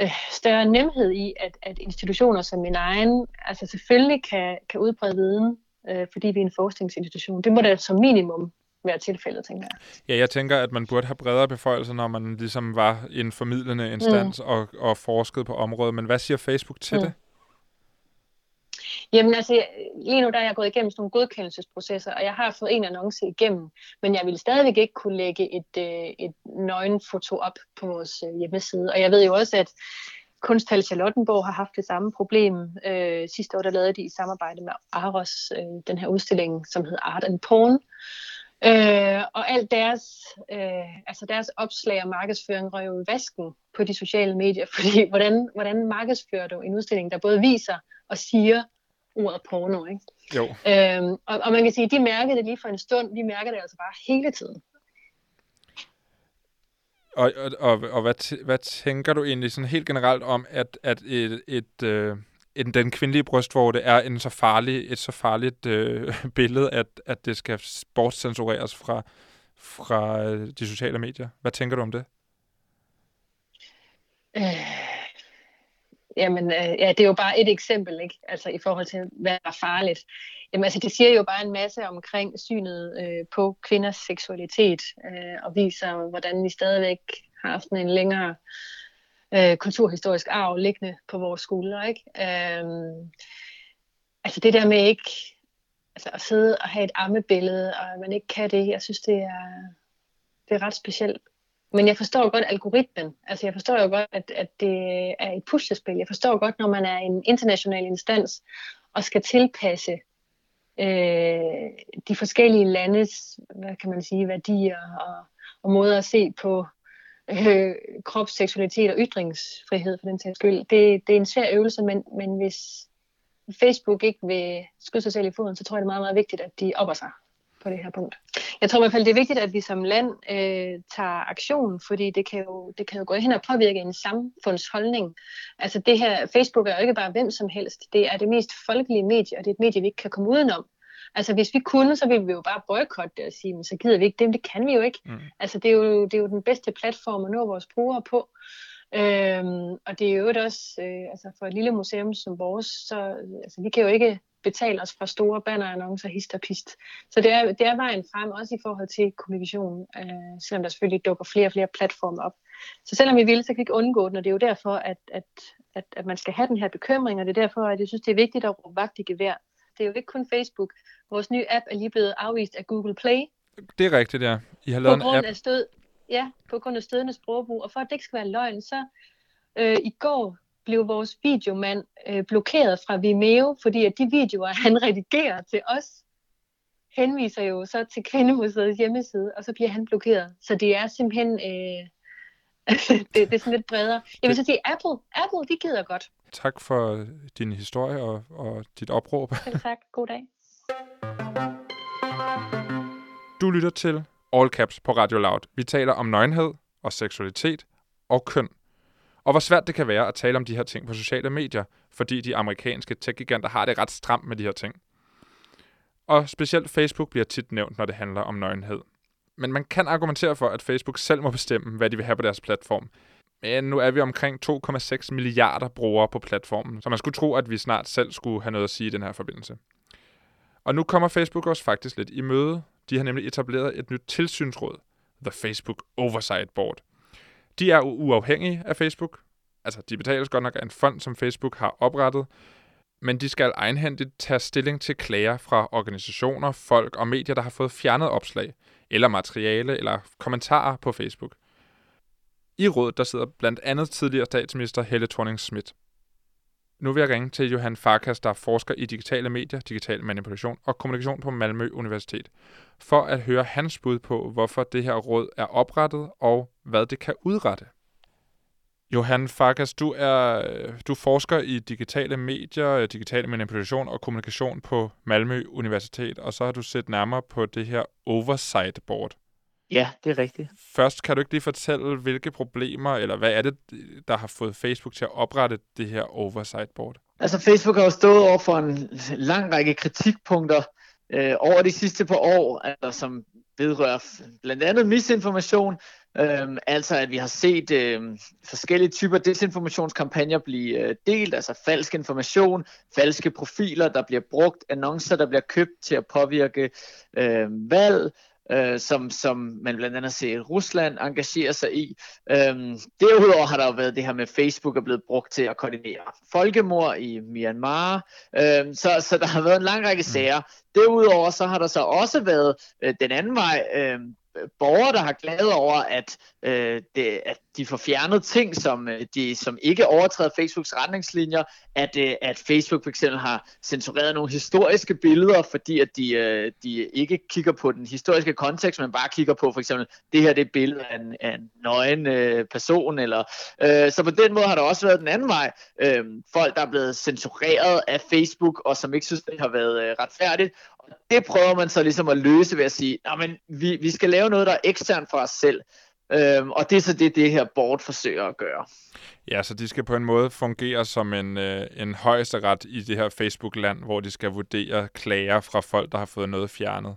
øh, større nemhed i, at, at institutioner som min egen, altså selvfølgelig kan, kan udbrede viden, øh, fordi vi er en forskningsinstitution. Det må da som minimum være tilfældet, tænker jeg. Ja, jeg tænker, at man burde have bredere beføjelser, når man ligesom var en formidlende instans mm. og, og forskede på området. Men hvad siger Facebook til mm. det? Jamen altså, lige nu der er jeg gået igennem sådan nogle godkendelsesprocesser, og jeg har fået en annonce igennem, men jeg ville stadigvæk ikke kunne lægge et, øh, et nøgenfoto op på vores øh, hjemmeside. Og jeg ved jo også, at Kunsthal Charlottenborg har haft det samme problem. Øh, sidste år der lavede de i samarbejde med Aros øh, den her udstilling, som hed Art and Porn. Øh, og alt deres, øh, altså deres opslag og markedsføring røg jo i vasken på de sociale medier, fordi hvordan, hvordan markedsfører du en udstilling, der både viser og siger ordet porno, ikke? Jo. Øhm, og, og man kan sige, at de mærkede det lige for en stund, vi mærker det altså bare hele tiden. Og, og, og, og hvad, hvad tænker du egentlig sådan helt generelt om, at, at et, et, øh, en, den kvindelige brystvorte er en så farlig, et så farligt øh, billede, at, at det skal bortcensureres fra, fra øh, de sociale medier? Hvad tænker du om det? Øh, jamen, øh, ja, det er jo bare et eksempel, ikke? Altså i forhold til, hvad der er farligt. Jamen, altså, det siger jo bare en masse omkring synet øh, på kvinders seksualitet, øh, og viser, hvordan vi stadigvæk har haft en længere øh, kulturhistorisk arv liggende på vores skuldre, ikke? Øh, altså det der med ikke altså at sidde og have et ammebillede, og at man ikke kan det, jeg synes, det er, det er ret specielt. Men jeg forstår godt algoritmen. Altså jeg forstår jo godt, at, at det er et puslespil. Jeg forstår godt, når man er en international instans og skal tilpasse øh, de forskellige landes, hvad kan man sige, værdier og, og måder at se på øh, krop, seksualitet og ytringsfrihed for den sags skyld. Det, det er en svær øvelse, men, men hvis Facebook ikke vil skyde sig selv i foden, så tror jeg, det er meget, meget vigtigt, at de opper sig på det her punkt. Jeg tror i hvert fald, det er vigtigt, at vi som land øh, tager aktion, fordi det kan, jo, det kan jo gå hen og påvirke en samfundsholdning. Altså det her, Facebook er jo ikke bare hvem som helst. Det er det mest folkelige medie, og det er et medie, vi ikke kan komme udenom. Altså hvis vi kunne, så ville vi jo bare boykotte det og sige, men så gider vi ikke det, men det kan vi jo ikke. Mm. Altså det er, jo, det er jo den bedste platform at nå vores brugere på. Øhm, og det er jo også, øh, altså for et lille museum som vores, så altså, vi kan jo ikke betale os fra store bannerannoncer, hist og pist. Så det er, det er vejen frem, også i forhold til kommunikation, øh, selvom der selvfølgelig dukker flere og flere platforme op. Så selvom vi ville, så kan vi ikke undgå den, og det er jo derfor, at, at, at, at man skal have den her bekymring, og det er derfor, at jeg synes, det er vigtigt at råbe vagt i gevær. Det er jo ikke kun Facebook. Vores nye app er lige blevet afvist af Google Play. Det er rigtigt, ja. I har lavet på en app. af stød, ja, på grund af stødende sprogbrug. Og for at det ikke skal være løgn, så øh, i går blev vores videomand øh, blokeret fra Vimeo, fordi at de videoer, han redigerer til os, henviser jo så til Kvindemuseets hjemmeside, og så bliver han blokeret. Så det er simpelthen, øh, det, det er sådan lidt bredere. Jeg vil så sige, Apple, Apple, de gider godt. Tak for din historie og, og dit opråb. Selv tak. God dag. Du lytter til All Caps på Radio Loud. Vi taler om nøgenhed og seksualitet og køn. Og hvor svært det kan være at tale om de her ting på sociale medier, fordi de amerikanske tech-giganter har det ret stramt med de her ting. Og specielt Facebook bliver tit nævnt, når det handler om nøgenhed. Men man kan argumentere for, at Facebook selv må bestemme, hvad de vil have på deres platform. Men nu er vi omkring 2,6 milliarder brugere på platformen, så man skulle tro, at vi snart selv skulle have noget at sige i den her forbindelse. Og nu kommer Facebook også faktisk lidt i møde. De har nemlig etableret et nyt tilsynsråd, The Facebook Oversight Board. De er uafhængige af Facebook. Altså, de betales godt nok af en fond, som Facebook har oprettet, men de skal egenhændigt tage stilling til klager fra organisationer, folk og medier, der har fået fjernet opslag, eller materiale, eller kommentarer på Facebook. I rådet der sidder blandt andet tidligere statsminister Helle thorning Schmidt. Nu vil jeg ringe til Johan Farkas, der er forsker i digitale medier, digital manipulation og kommunikation på Malmø Universitet, for at høre hans bud på, hvorfor det her råd er oprettet og hvad det kan udrette. Johan Farkas, du er du forsker i digitale medier, digital manipulation og kommunikation på Malmø Universitet, og så har du set nærmere på det her Oversight Board. Ja, det er rigtigt. Først kan du ikke lige fortælle, hvilke problemer, eller hvad er det, der har fået Facebook til at oprette det her Oversight Board? Altså Facebook har jo stået over for en lang række kritikpunkter øh, over de sidste par år, altså, som vedrører blandt andet misinformation, øh, altså at vi har set øh, forskellige typer desinformationskampagner blive øh, delt, altså falsk information, falske profiler, der bliver brugt, annoncer, der bliver købt til at påvirke øh, valg, øh, som, som man blandt andet ser Rusland engagere sig i. Øhm, derudover har der jo været det her med, Facebook er blevet brugt til at koordinere folkemord i Myanmar, øhm, så, så der har været en lang række mm. sager. Derudover så har der så også været øh, den anden vej, øh, borgere, der har klaget over, at, øh, det, at de får fjernet ting, som, øh, de, som ikke overtræder Facebooks retningslinjer, at, øh, at Facebook fx har censureret nogle historiske billeder, fordi at de, øh, de ikke kigger på den historiske kontekst, men bare kigger på for eksempel, det her det er et billede af en, af en nøgen øh, person, eller, øh, så på den måde har der også været den anden vej, øh, folk der er blevet censureret af Facebook, og som ikke synes, det har været øh, retfærdigt, det prøver man så ligesom at løse ved at sige, men vi, vi skal lave noget, der er eksternt for os selv. Øhm, og det er så det, det her board forsøger at gøre. Ja, så de skal på en måde fungere som en, øh, en højesteret i det her Facebook-land, hvor de skal vurdere klager fra folk, der har fået noget fjernet.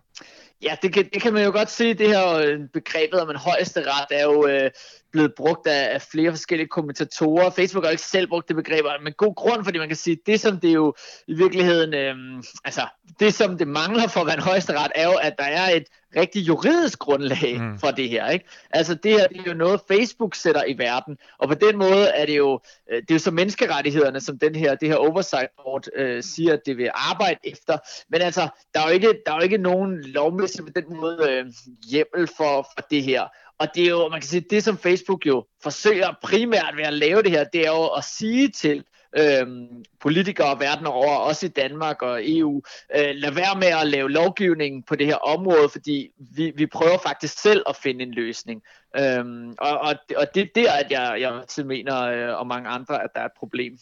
Ja, det kan, det kan man jo godt se. Det her øh, begrebet om en højeste ret er jo øh, blevet brugt af, af flere forskellige kommentatorer. Facebook har jo ikke selv brugt det begreb, men god grund, fordi man kan sige, det som det jo i virkeligheden, øh, altså det som det mangler for at være en højeste ret, er jo, at der er et rigtig juridisk grundlag mm. for det her. Ikke? Altså det her det er jo noget, Facebook sætter i verden, og på den måde er det jo, øh, det er jo så menneskerettighederne, som den her, det her oversight board øh, siger, at det vil arbejde efter. Men altså, der er jo ikke, der er jo ikke nogen lovmæssig på den måde øh, hjemmel for, for det her. Og det er jo, man kan sige, det som Facebook jo forsøger primært ved at lave det her, det er jo at sige til øhm, politikere verden over, også i Danmark og EU, øh, lad være med at lave lovgivning på det her område, fordi vi, vi prøver faktisk selv at finde en løsning. Øhm, og, og, og det er der, at jeg, jeg mener, øh, og mange andre, at der er et problem.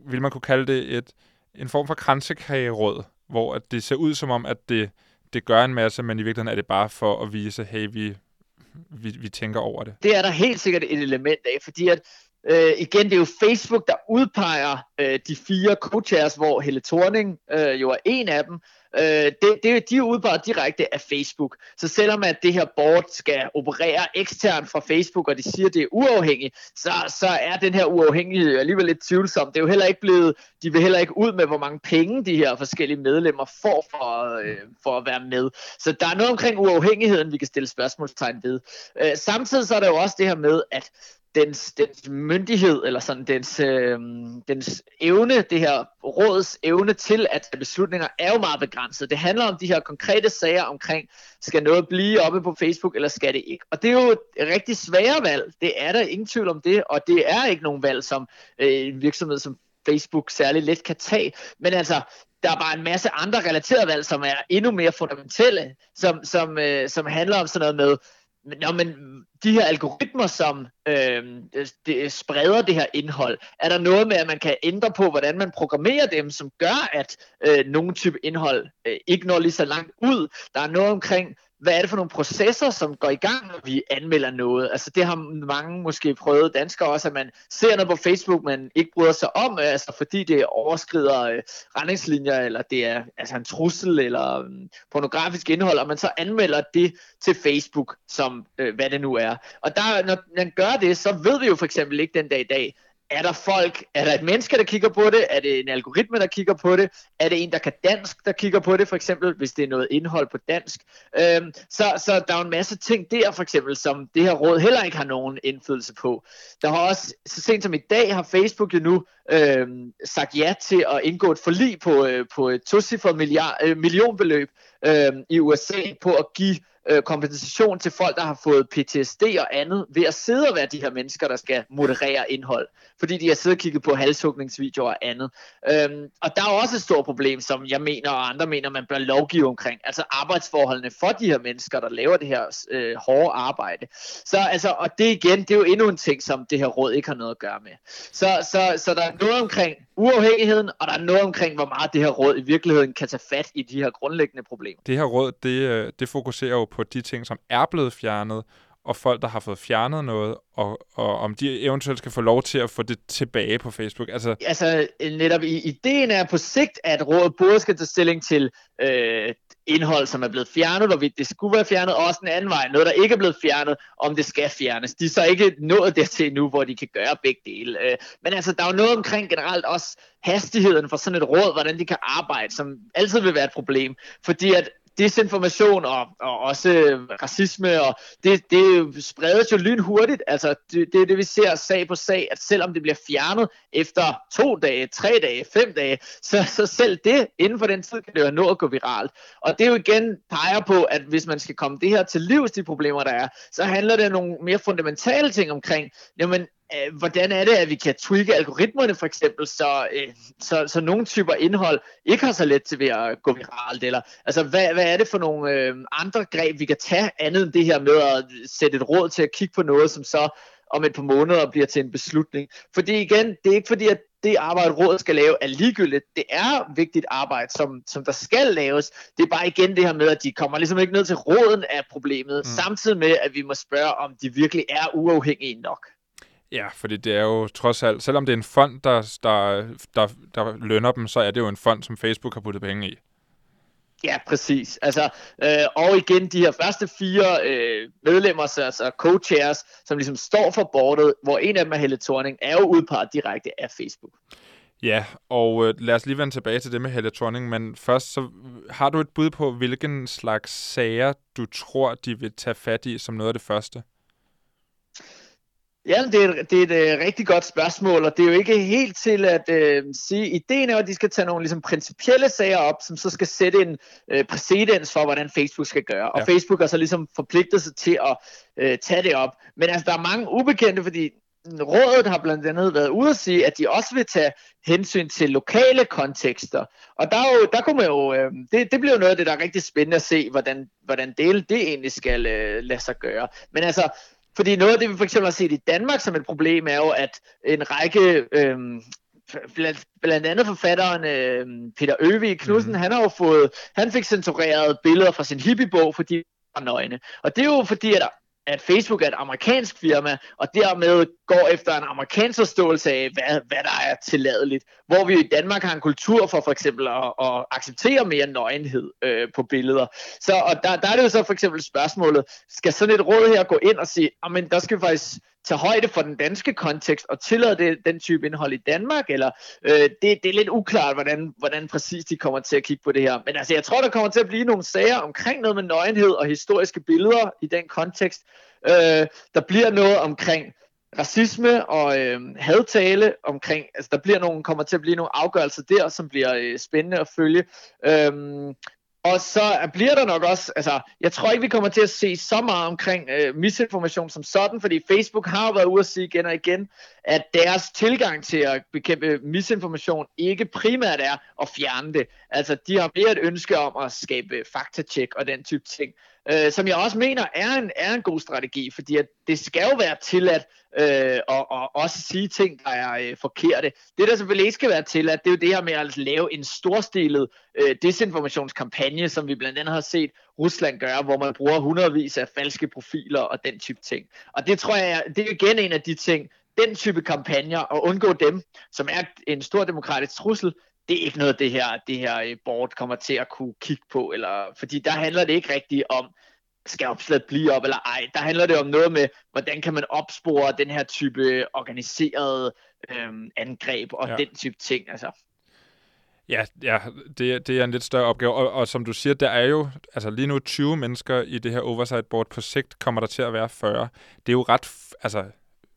Vil man kunne kalde det et, en form for kransekageråd, hvor at det ser ud som om, at det, det gør en masse, men i virkeligheden er det bare for at vise, hey, vi, vi, vi tænker over det. Det er der helt sikkert et element af, fordi at Øh, igen, det er jo Facebook, der udpeger øh, de fire co-chairs, hvor Helle Thorning øh, jo er en af dem. Øh, det, det, de er udpeget direkte af Facebook. Så selvom at det her board skal operere eksternt fra Facebook, og de siger, at det er uafhængigt, så, så er den her uafhængighed alligevel lidt tvivlsom. Det er jo heller ikke blevet, de vil heller ikke ud med, hvor mange penge de her forskellige medlemmer får for, øh, for at være med. Så der er noget omkring uafhængigheden, vi kan stille spørgsmålstegn ved. Øh, samtidig så er der jo også det her med, at dens, dens myndighed, eller sådan dens, øh, dens evne, det her råds evne til at tage beslutninger, er jo meget begrænset. Det handler om de her konkrete sager omkring, skal noget blive oppe på Facebook, eller skal det ikke? Og det er jo et rigtig svære valg. Det er der ingen tvivl om det, og det er ikke nogen valg, som øh, en virksomhed som Facebook særlig let kan tage. Men altså, der er bare en masse andre relaterede valg, som er endnu mere fundamentelle, som, som, øh, som handler om sådan noget med, Nå, men de her algoritmer, som øh, det spreder det her indhold, er der noget med, at man kan ændre på, hvordan man programmerer dem, som gør, at øh, nogle type indhold øh, ikke når lige så langt ud. Der er noget omkring hvad er det for nogle processer, som går i gang, når vi anmelder noget? Altså det har mange måske prøvet danskere også, at man ser noget på Facebook, man ikke bryder sig om, øh, altså fordi det overskrider øh, retningslinjer, eller det er altså en trussel, eller øh, pornografisk indhold, og man så anmelder det til Facebook, som øh, hvad det nu er. Og der, når man gør det, så ved vi jo for eksempel ikke den dag i dag, er der folk, er der et menneske, der kigger på det? Er det en algoritme, der kigger på det? Er det en, der kan dansk, der kigger på det, for eksempel, hvis det er noget indhold på dansk? Øhm, så, så der er en masse ting der, for eksempel, som det her råd heller ikke har nogen indflydelse på. Der har også, så sent som i dag, har Facebook jo nu øhm, sagt ja til at indgå et forlig på, øh, på et tocifret milliard, øh, millionbeløb øh, i USA på at give øh, kompensation til folk, der har fået PTSD og andet, ved at sidde og være de her mennesker, der skal moderere indhold. Fordi de har siddet og kigget på halshugningsvideoer og andet. Øhm, og der er også et stort problem, som jeg mener og andre mener, man bør lovgive omkring. Altså arbejdsforholdene for de her mennesker, der laver det her øh, hårde arbejde. Så altså, og det igen, det er jo endnu en ting, som det her råd ikke har noget at gøre med. Så, så, så der er noget omkring uafhængigheden, og der er noget omkring, hvor meget det her råd i virkeligheden kan tage fat i de her grundlæggende problemer. Det her råd, det, øh, det fokuserer jo på de ting, som er blevet fjernet, og folk, der har fået fjernet noget, og, og om de eventuelt skal få lov til at få det tilbage på Facebook. Altså, altså netop i, ideen er på sigt, at rådet både skal tage stilling til øh, indhold, som er blevet fjernet, hvorvidt det skulle være fjernet, og også en anden vej, noget, der ikke er blevet fjernet, om det skal fjernes. De er så ikke nået dertil nu, hvor de kan gøre begge dele. Øh, men altså, der er jo noget omkring generelt også hastigheden for sådan et råd, hvordan de kan arbejde, som altid vil være et problem. Fordi at desinformation og, og også racisme, og det, det spredes jo lynhurtigt. Altså, det, det er det, vi ser sag på sag, at selvom det bliver fjernet efter to dage, tre dage, fem dage, så, så selv det, inden for den tid, kan det jo nå at gå viralt. Og det er jo igen peger på, at hvis man skal komme det her til livs, de problemer, der er, så handler det om nogle mere fundamentale ting omkring, jamen, øh, hvordan er det, at vi kan tweake algoritmerne for eksempel, så, øh, så, så nogle typer indhold ikke har så let til ved at gå viralt, eller altså hvad, hvad er det for nogle øh, andre greb, vi kan tage andet end det her med at sætte et råd til at kigge på noget, som så om et par måneder bliver til en beslutning. Fordi igen, det er ikke fordi, at det arbejde, rådet skal lave, er ligegyldigt. Det er vigtigt arbejde, som, som der skal laves. Det er bare igen det her med, at de kommer ligesom ikke ned til råden af problemet, mm. samtidig med, at vi må spørge, om de virkelig er uafhængige nok. Ja, fordi det er jo trods alt, selvom det er en fond, der, der, der, der lønner dem, så er det jo en fond, som Facebook har puttet penge i. Ja, præcis. Altså, øh, og igen, de her første fire øh, medlemmer, altså co-chairs, som ligesom står for bordet, hvor en af dem er Helle Thorning, er jo udpeget direkte af Facebook. Ja, og øh, lad os lige vende tilbage til det med Helle Thorning, men først, så har du et bud på, hvilken slags sager, du tror, de vil tage fat i som noget af det første? Ja, det er, det er et uh, rigtig godt spørgsmål, og det er jo ikke helt til at uh, sige, ideen er, at de skal tage nogle ligesom, principielle sager op, som så skal sætte en uh, præcedens for, hvordan Facebook skal gøre. Og ja. Facebook har så ligesom forpligtet sig til at uh, tage det op. Men altså, der er mange ubekendte, fordi rådet har blandt andet været ude at sige, at de også vil tage hensyn til lokale kontekster. Og der, er jo, der kunne man jo, øh, det, det bliver jo noget af det, der er rigtig spændende at se, hvordan, hvordan dele det egentlig skal øh, lade sig gøre. Men altså, fordi noget af det, vi for eksempel har set i Danmark som et problem, er jo, at en række, øhm, blandt, blandt andet forfatteren øhm, Peter Øvig Knudsen, mm. han har jo fået, han fik censureret billeder fra sin hippiebog, fordi var nøgne. Og det er jo fordi, at at Facebook er et amerikansk firma, og dermed går efter en amerikansk forståelse af, hvad, hvad der er tilladeligt. Hvor vi i Danmark har en kultur for for eksempel at, at acceptere mere nøgenhed øh, på billeder. Så og der, der er det jo så for eksempel spørgsmålet, skal sådan et råd her gå ind og sige, men der skal vi faktisk tage højde for den danske kontekst og tillade det, den type indhold i Danmark, eller øh, det, det er lidt uklart, hvordan, hvordan præcis de kommer til at kigge på det her. Men altså, jeg tror, der kommer til at blive nogle sager omkring noget med nøgenhed og historiske billeder i den kontekst. Øh, der bliver noget omkring racisme og øh, hadtale omkring, altså der bliver nogle, kommer til at blive nogle afgørelser der, som bliver øh, spændende at følge. Øh, og så bliver der nok også, altså, jeg tror ikke, vi kommer til at se så meget omkring øh, misinformation som sådan, fordi Facebook har været ude at sige igen og igen, at deres tilgang til at bekæmpe misinformation ikke primært er at fjerne det. Altså, de har mere et ønske om at skabe faktatjek og den type ting øh, som jeg også mener er en, er en god strategi, fordi at det skal jo være tilladt øh, og, og også sige ting, der er øh, forkerte. Det, der selvfølgelig ikke skal være tilladt, det er jo det her med at lave en storstilet øh, desinformationskampagne, som vi blandt andet har set Rusland gøre, hvor man bruger hundredvis af falske profiler og den type ting. Og det tror jeg, det er igen en af de ting, den type kampagner, og undgå dem, som er en stor demokratisk trussel, det er ikke noget, det her, det her øh, board kommer til at kunne kigge på, eller, fordi der handler det ikke rigtigt om skal opslaget blive op eller ej. Der handler det om noget med, hvordan kan man opspore den her type organiseret øhm, angreb og ja. den type ting. Altså. Ja, ja det, det er en lidt større opgave, og, og som du siger, der er jo altså lige nu 20 mennesker i det her oversight board. På sigt kommer der til at være 40. Det er jo ret, altså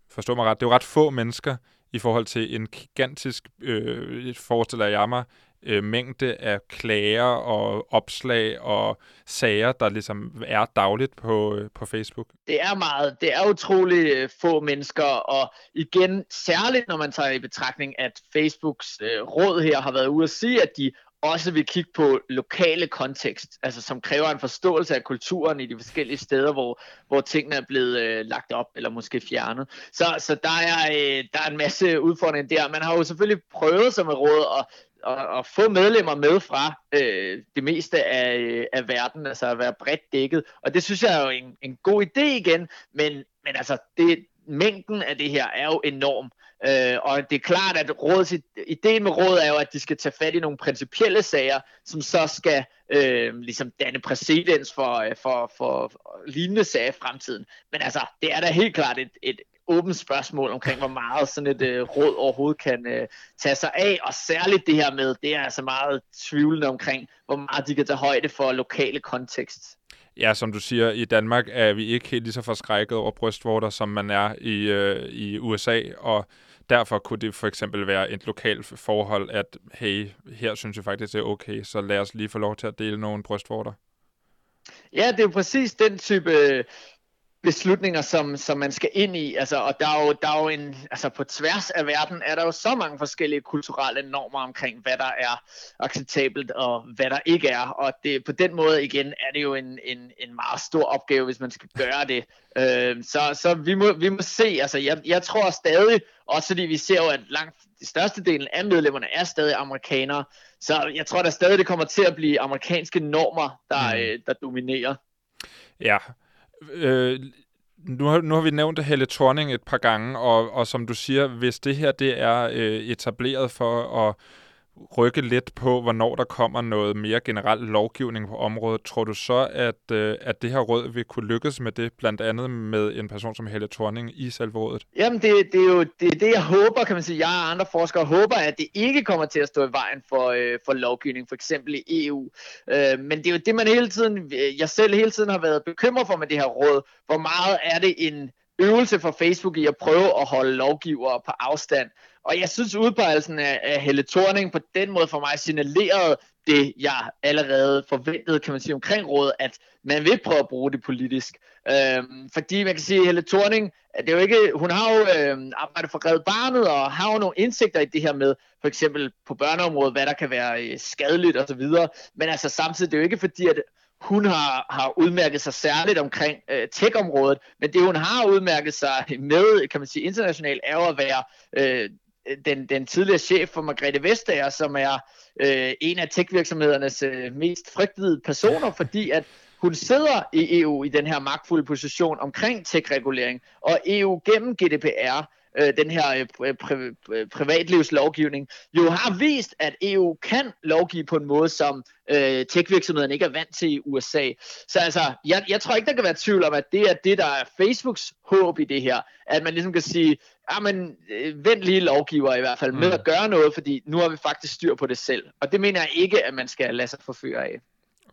forstå mig ret, det er jo ret få mennesker i forhold til en gigantisk, øh, forestiller jeg mig, øh, mængde af klager og opslag og sager, der ligesom er dagligt på, øh, på Facebook? Det er meget. Det er utrolig øh, få mennesker, og igen, særligt når man tager i betragtning, at Facebooks øh, råd her har været ude at sige, at de også vil kigge på lokale kontekst, altså som kræver en forståelse af kulturen i de forskellige steder, hvor, hvor tingene er blevet øh, lagt op eller måske fjernet. Så, så der, er, øh, der er en masse udfordringer der. Man har jo selvfølgelig prøvet som et råd at at, at få medlemmer med fra øh, det meste af, øh, af verden, altså at være bredt dækket. Og det synes jeg er jo en, en god idé igen, men, men altså det, mængden af det her er jo enorm. Øh, og det er klart, at rådets, ideen med rådet er jo, at de skal tage fat i nogle principielle sager, som så skal øh, ligesom danne præcedens for, øh, for, for, for lignende sager i fremtiden. Men altså, det er da helt klart et, et, åbent spørgsmål omkring, hvor meget sådan et øh, råd overhovedet kan øh, tage sig af, og særligt det her med, det er altså meget tvivlende omkring, hvor meget de kan tage højde for lokale kontekst. Ja, som du siger, i Danmark er vi ikke helt lige så forskrækket over brystvorter, som man er i, øh, i USA, og derfor kunne det for eksempel være et lokalt forhold, at hey, her synes jeg faktisk, det er okay, så lad os lige få lov til at dele nogle brystvorter. Ja, det er jo præcis den type beslutninger, som, som man skal ind i. Altså, og der er, jo, der er jo en, altså på tværs af verden er der jo så mange forskellige kulturelle normer omkring, hvad der er acceptabelt og hvad der ikke er. Og det, på den måde igen er det jo en, en, en meget stor opgave, hvis man skal gøre det. Øh, så så vi, må, vi må se. Altså, jeg, jeg tror stadig, også fordi vi ser jo, at langt de største delen af medlemmerne er stadig amerikanere. Så jeg tror der stadig, det kommer til at blive amerikanske normer, der, mm. øh, der dominerer. Ja, øh, nu har, nu har vi nævnt Helle Thorning et par gange, og, og som du siger, hvis det her det er øh, etableret for at rykke lidt på, hvornår der kommer noget mere generel lovgivning på området, tror du så, at, øh, at det her råd vil kunne lykkes med det, blandt andet med en person som Helle Thorning i selve rådet? Jamen, det, det er jo det, det, jeg håber, kan man sige. Jeg og andre forskere håber, at det ikke kommer til at stå i vejen for, øh, for lovgivning, for eksempel i EU. Øh, men det er jo det, man hele tiden, jeg selv hele tiden har været bekymret for med det her råd. Hvor meget er det en øvelse for Facebook i at prøve at holde lovgivere på afstand. Og jeg synes udpegelsen af, af Helle Thorning på den måde for mig signalerede det, jeg allerede forventede, kan man sige, omkring rådet, at man vil prøve at bruge det politisk. Øhm, fordi man kan sige, at Helle Thorning, det er jo ikke, hun har jo øhm, arbejdet for Red Barnet, og har jo nogle indsigter i det her med, for eksempel på børneområdet, hvad der kan være øh, skadeligt osv. Men altså samtidig, det er jo ikke fordi, at hun har, har udmærket sig særligt omkring øh, tech-området, men det hun har udmærket sig med, kan man sige, internationalt, er jo at være øh, den, den tidligere chef for Margrethe Vestager, som er øh, en af tech-virksomhedernes øh, mest frygtede personer, fordi at hun sidder i EU i den her magtfulde position omkring tech-regulering, og EU gennem GDPR øh, den her øh, pri- privatlivslovgivning, jo har vist, at EU kan lovgive på en måde, som øh, tech-virksomhederne ikke er vant til i USA. Så altså, jeg, jeg tror ikke, der kan være tvivl om, at det er det, der er Facebooks håb i det her. At man ligesom kan sige, ja, men øh, vent lige lovgiver i hvert fald med mm. at gøre noget, fordi nu har vi faktisk styr på det selv. Og det mener jeg ikke, at man skal lade sig forføre af.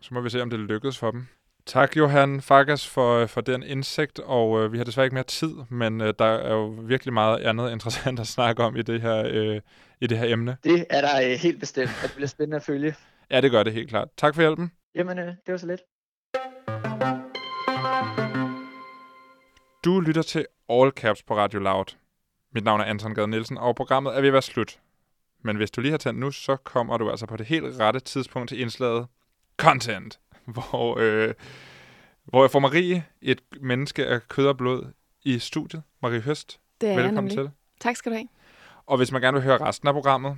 Så må vi se, om det lykkes for dem. Tak, Johan Farkas, for, for den indsigt, og øh, vi har desværre ikke mere tid, men øh, der er jo virkelig meget andet interessant at snakke om i det her, øh, i det her emne. Det er der øh, helt bestemt, og det bliver spændende at følge. Ja, det gør det helt klart. Tak for hjælpen. Jamen, øh, det var så lidt. Du lytter til All Caps på Radio Loud. Mit navn er Anton Gade Nielsen, og programmet er ved at være slut. Men hvis du lige har tændt nu, så kommer du altså på det helt rette tidspunkt til indslaget Content. hvor, øh, hvor jeg får Marie, et menneske af kød og blod, i studiet. Marie Høst, det er velkommen til. Tak skal du have. Og hvis man gerne vil høre resten af programmet,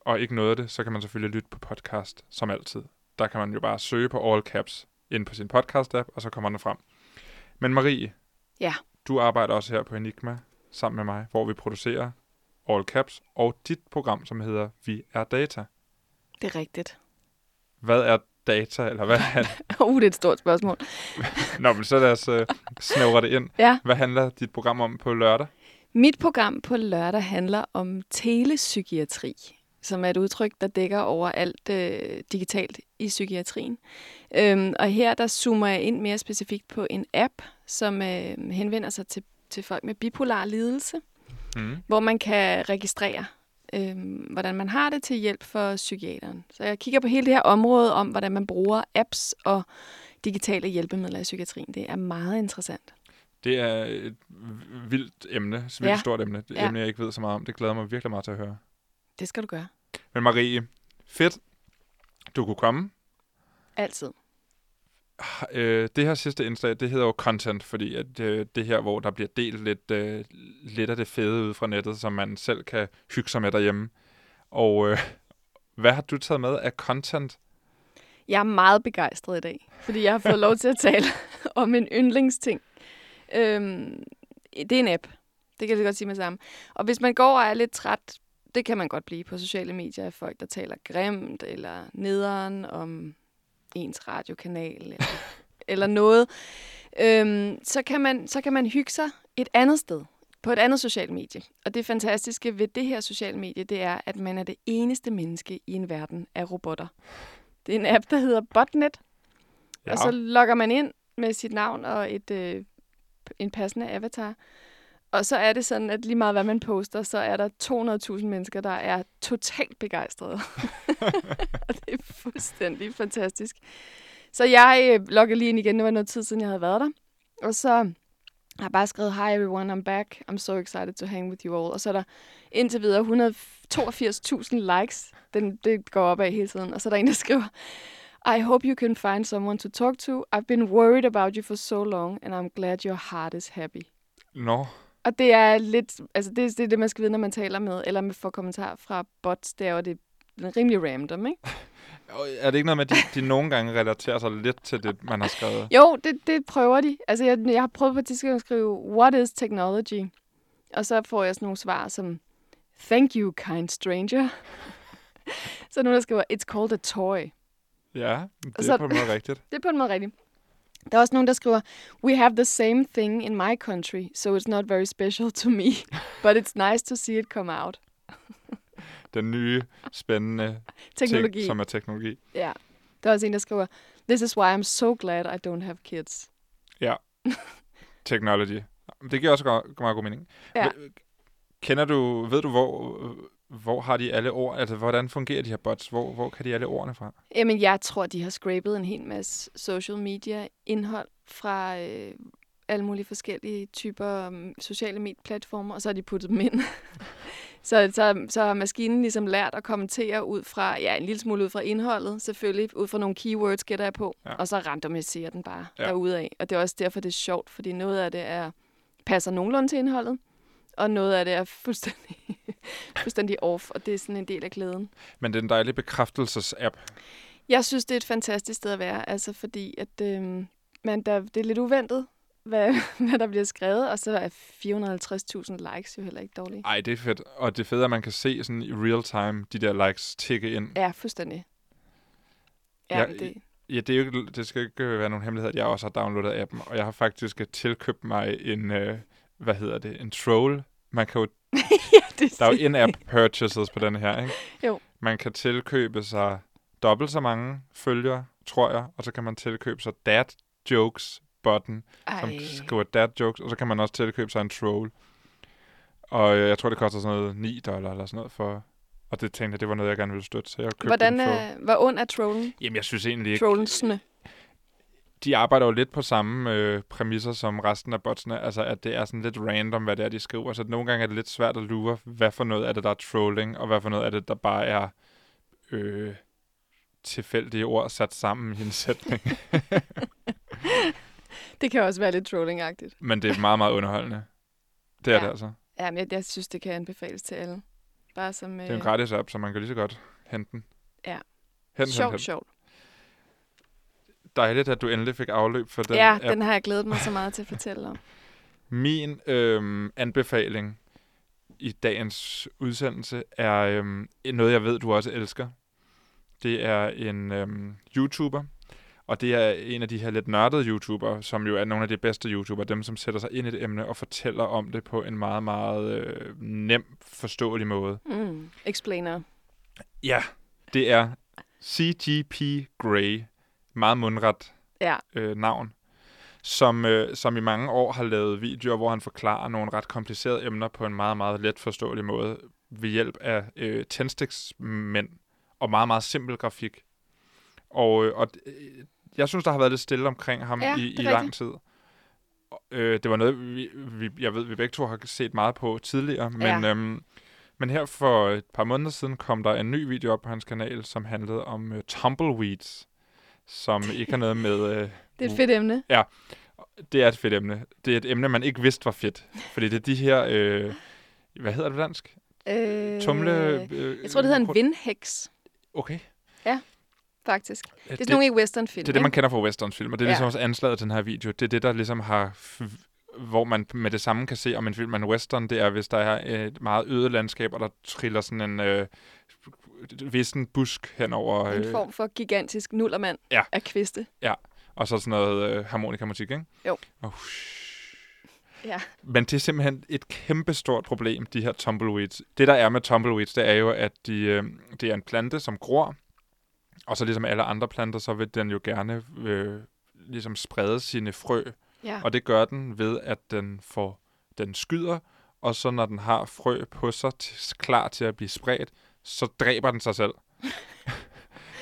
og ikke noget af det, så kan man selvfølgelig lytte på podcast, som altid. Der kan man jo bare søge på All Caps ind på sin podcast-app, og så kommer den frem. Men Marie, ja. du arbejder også her på Enigma sammen med mig, hvor vi producerer All Caps og dit program, som hedder Vi er Data. Det er rigtigt. Hvad er data, eller hvad? han- uh, det er et stort spørgsmål. Nå, men så lad os uh, snævre det ind. Ja. Hvad handler dit program om på lørdag? Mit program på lørdag handler om telepsykiatri, som er et udtryk, der dækker over alt øh, digitalt i psykiatrien. Øhm, og her der zoomer jeg ind mere specifikt på en app, som øh, henvender sig til, til folk med bipolar lidelse, Mm. hvor man kan registrere, øh, hvordan man har det til hjælp for psykiateren. Så jeg kigger på hele det her område om, hvordan man bruger apps og digitale hjælpemidler i psykiatrien. Det er meget interessant. Det er et vildt emne, et vildt Ja. stort emne. Det Ja. emne, jeg ikke ved så meget om. Det glæder mig virkelig meget til at høre. Det skal du gøre. Men Marie, fedt, du kunne komme. Altid. Øh, det her sidste indslag, det hedder jo content, fordi at, øh, det her, hvor der bliver delt lidt, øh, lidt af det fede ud fra nettet, som man selv kan hygge sig med derhjemme. Og øh, hvad har du taget med af content? Jeg er meget begejstret i dag, fordi jeg har fået lov til at tale om en yndlingsting. Øhm, det er en app. Det kan jeg lige godt sige med sammen. Og hvis man går og er lidt træt, det kan man godt blive på sociale medier af folk, der taler grimt eller nederen om ens radiokanal eller, eller noget, øhm, så, kan man, så kan man hygge sig et andet sted, på et andet socialt medie. Og det fantastiske ved det her sociale medie, det er, at man er det eneste menneske i en verden af robotter. Det er en app, der hedder Botnet, ja. og så logger man ind med sit navn og et, øh, en passende avatar. Og så er det sådan, at lige meget hvad man poster, så er der 200.000 mennesker, der er totalt begejstrede. og det er fuldstændig fantastisk. Så jeg øh, logger lige ind igen. Det var noget tid siden, jeg havde været der. Og så har jeg bare skrevet, Hi everyone, I'm back. I'm so excited to hang with you all. Og så er der indtil videre 182.000 likes. Den, det går op af hele tiden. Og så er der en, der skriver, I hope you can find someone to talk to. I've been worried about you for so long, and I'm glad your heart is happy. Nå, og det er lidt, altså det, det er det, man skal vide, når man taler med, eller med får kommentarer fra bots, det er jo det er rimelig random, ikke? Er det ikke noget med, at de, de nogle gange relaterer sig lidt til det, man har skrevet? Jo, det, det prøver de. Altså, jeg, jeg har prøvet på et tidspunkt at skrive, what is technology? Og så får jeg sådan nogle svar som, thank you, kind stranger. så der nogen, der skriver, it's called a toy. Ja, det så- er på en måde rigtigt. Det er på en måde rigtigt. Der er også nogen, der skriver, we have the same thing in my country, so it's not very special to me, but it's nice to see it come out. Den nye, spændende Teknologi. ting, som er teknologi. Ja. Der er også en, der skriver, this is why I'm so glad I don't have kids. Technology. Det giver også meget god mening. Ja. Kender du, ved du, hvor, hvor har de alle ord, altså hvordan fungerer de her bots? Hvor, hvor kan de alle ordene fra? Jamen, jeg tror, de har scrapet en hel masse social media indhold fra øh, alle mulige forskellige typer um, sociale medieplatformer, og så har de puttet dem ind. så, så, så har maskinen ligesom lært at kommentere ud fra, ja, en lille smule ud fra indholdet, selvfølgelig, ud fra nogle keywords, gætter jeg på, Ja. og så randomiserer den bare Ja. derudad. Og det er også derfor, det er sjovt, fordi noget af det er passer nogenlunde til indholdet, og noget af det er fuldstændig, fuldstændig off, og det er sådan en del af glæden. Men det er en dejlig bekræftelses-app. Jeg synes, det er et fantastisk sted at være, altså fordi at, øh, man, der, det er lidt uventet, hvad, hvad der bliver skrevet, og så er 450.000 likes jo heller ikke dårligt. Ej, det er fedt. Og det er fedt, at man kan se sådan i real time, de der likes tikke ind. Ja, fuldstændig. Ja, ja det, Ja, det, er jo ikke, det skal ikke være nogen hemmelighed, at jeg også har downloadet appen, og jeg har faktisk øh, tilkøbt mig en, øh, hvad hedder det, en troll. Man kan jo, ja, det der er jo in-app purchases på den her, ikke? Jo. Man kan tilkøbe sig dobbelt så mange følgere, tror jeg, og så kan man tilkøbe sig dad jokes button, som Ej, skriver dad jokes, og så kan man også tilkøbe sig en troll. Og øh, jeg tror, det koster sådan noget 9 dollar eller sådan noget for... Og det tænkte jeg, det var noget, jeg gerne ville støtte, så jeg købte hvordan en troll. er, hvor ond er trollen? Jamen, jeg synes egentlig ikke... Trollensne. De arbejder jo lidt på samme øh, præmisser som resten af botsene, altså at det er sådan lidt random, hvad det er, de skriver, så nogle gange er det lidt svært at lure, hvad for noget af det, der er trolling, og hvad for noget af det, der bare er øh, tilfældige ord sat sammen i en sætning. Det kan også være lidt trollingagtigt. Men det er meget, meget underholdende. Det er Ja. det altså. Ja, men jeg, jeg synes, det kan anbefales til alle. Bare som Det er en øh, gratis app, så man kan lige så godt hente den. Ja. Hent, hent, sjovt, hent. sjovt. Dejligt, at du endelig fik afløb for den ja, den har jeg glædet mig så meget til at fortælle om. Min øhm, anbefaling i dagens udsendelse er øhm, noget, jeg ved, du også elsker. Det er en øhm, YouTuber, og det er en af de her lidt nørdede YouTubere, som jo er nogle af de bedste YouTubere, dem som sætter sig ind i et emne og fortæller om det på en meget, meget øh, nem, forståelig måde. Mm. Explainer. Ja, det er CGP Grey, meget mundret Ja. øh, navn, som, øh, som i mange år har lavet videoer, hvor han forklarer nogle ret komplicerede emner på en meget, meget let forståelig måde ved hjælp af øh, tændstiksmænd og meget, meget simpel grafik. Og, øh, og øh, jeg synes, der har været lidt stille omkring ham Ja, i, i lang rigtigt. tid. Øh, det var noget, vi, vi, jeg ved, vi begge to har set meget på tidligere, men, Ja. øhm, men her for et par måneder siden kom der en ny video op på hans kanal, som handlede om øh, tumbleweeds, som ikke har noget med... Øh, Det er et fedt emne. det er et fedt emne. Det er et emne, man ikke vidste var fedt. Fordi det er de her... Øh, hvad hedder det på dansk? Øh, Tumle... Øh, Jeg tror, det hedder en vindheks, Okay. faktisk. Det er det, nogle i westernfilm, det er det, man kender fra westernfilm, og det er Ja. ligesom også anslaget til den her video. Det er det, der ligesom har... Hvor man med det samme kan se, om en film er en western, det er, hvis der er et meget øde landskab, og der triller sådan en øh, vissen busk henover, En øh, form for gigantisk nullermand Ja. af kviste. og så sådan noget øh, harmonikamusik, ikke? Jo. Og, Ja. Men det er simpelthen et kæmpestort problem, de her tumbleweeds. Det, der er med tumbleweeds, det er jo, at de, øh, det er en plante, som gror, og så ligesom alle andre planter, så vil den jo gerne øh, ligesom sprede sine frø, Ja. og det gør den ved, at den får den skyder, og så når den har frø på sig klar til at blive spredt, så dræber den sig selv.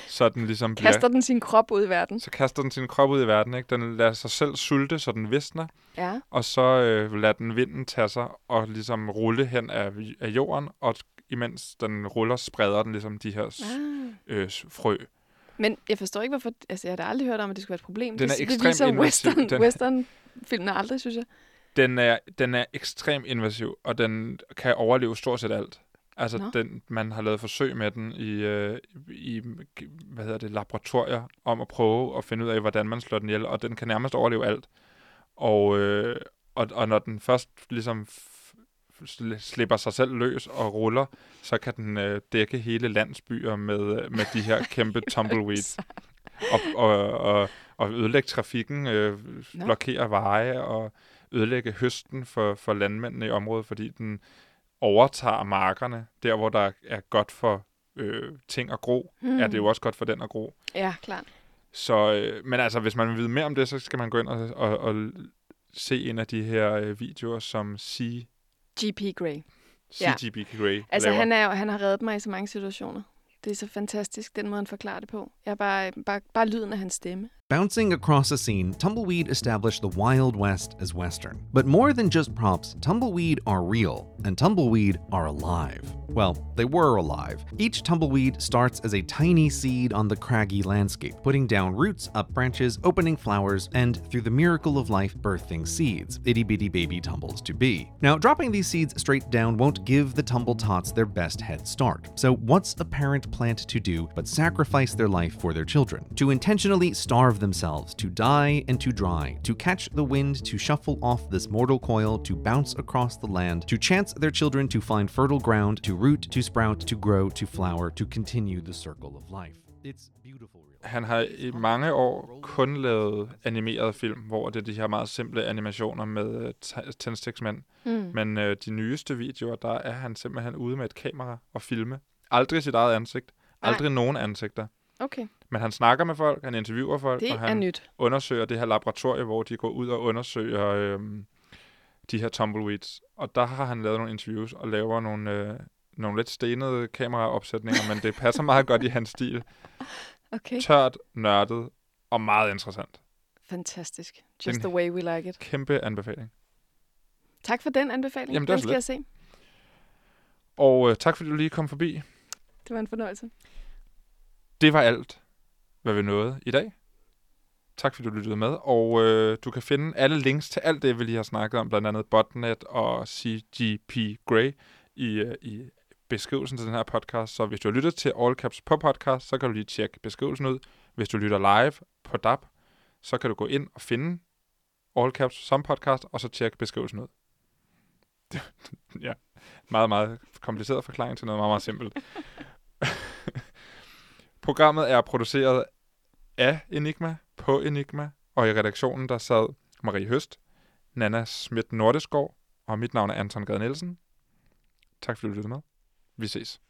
så den ligesom bliver... Kaster den sin krop ud i verden. Så kaster den sin krop ud i verden, ikke? Den lader sig selv sulte, så den visner, Ja. og så øh, lader den vinden tage sig og ligesom rulle hen af, af jorden, og imens den ruller, spreder den ligesom de her Ah. øh, frø. Men jeg forstår ikke, hvorfor... Altså, jeg har da aldrig hørt om, at det skulle være et problem. Den det, er det ekstremt viser invasiv. western, Den- western filmene aldrig, synes jeg. Den er, den er ekstremt invasiv, og den kan overleve stort set alt. Altså, Nå. den, man har lavet forsøg med den i, øh, i hvad hedder det, laboratorier om at prøve at finde ud af, hvordan man slår den ihjel, og den kan nærmest overleve alt. Og, øh, og, og når den først ligesom slipper sig selv løs og ruller, så kan den øh, dække hele landsbyer med, øh, med de her kæmpe tumbleweeds. Og, og, og, og ødelægge trafikken, øh, blokere veje og ødelægge høsten for, for landmændene i området, fordi den overtager markerne, der hvor der er godt for øh, ting at gro, Hmm. mm. er det jo også godt for den at gro. Ja, klart. Så, øh, men altså, hvis man vil vide mere om det, så skal man gå ind og, og, og se en af de her øh, videoer, som C, G.P. Grey. Ja. CGB Grey Altså, laver. han, er han har reddet mig i så mange situationer. Det er så fantastisk, den måde, han forklarer det på. Jeg er bare, bare, bare lyden af hans stemme. Bouncing across a scene, Tumbleweed established the Wild West as Western. But more than just props, Tumbleweed are real, and Tumbleweed are alive. Well, they were alive. Each tumbleweed starts as a tiny seed on the craggy landscape, putting down roots, up branches, opening flowers, and through the miracle of life, birthing seeds, itty bitty baby tumbles to be. Now, dropping these seeds straight down won't give the tumble tots their best head start. So, what's a parent plant to do but sacrifice their life for their children? To intentionally starve themselves, to die and to dry, to catch the wind, to shuffle off this mortal coil, to bounce across the land, to chance their children to find fertile ground, to root, to sprout, to grow, to flower, to continue the circle of life. It's beautiful. Han har i mange år kun lavet animerede film, hvor det er de her meget simple animationer med øh, t- tændstiksmænd. Mm. Men øh, de nyeste videoer, der er han simpelthen ude med et kamera og filme. Aldrig sit eget ansigt. Nej. Aldrig nogen ansigter. Okay, Men han snakker med folk, han interviewer folk, det og han nyt. undersøger det her laboratorie, hvor de går ud og undersøger øhm, de her tumbleweeds. Og der har han lavet nogle interviews og laver nogle, øh, nogle lidt stenede kameraopsætninger, men det passer meget godt i hans stil. Okay, Tørt, nørdet og meget interessant. fantastisk. Just Den- the way we like it. Kæmpe anbefaling. Tak for den anbefaling. Jamen, det Den skal jeg se. Og øh, tak fordi du lige kom forbi. Det var en fornøjelse. Det var alt, hvad vi nåede i dag. Tak fordi du lyttede med, og øh, du kan finde alle links til alt det, vi lige har snakket om, blandt andet botnet og CGP Grey i, øh, i beskrivelsen til den her podcast. Så hvis du har lyttet til All Caps på podcast, så kan du lige tjekke beskrivelsen ud. Hvis du lytter live på DAB, så kan du gå ind og finde All Caps som podcast, og så tjekke beskrivelsen ud. ja, meget, meget kompliceret forklaring til noget meget, meget simpelt. Programmet er produceret af Enigma på Enigma, og i redaktionen der sad Marie Høst, Nana Schmidt Nordeskov, og mit navn er Anton Gade Nielsen. Tak fordi du lyttede med. Vi ses.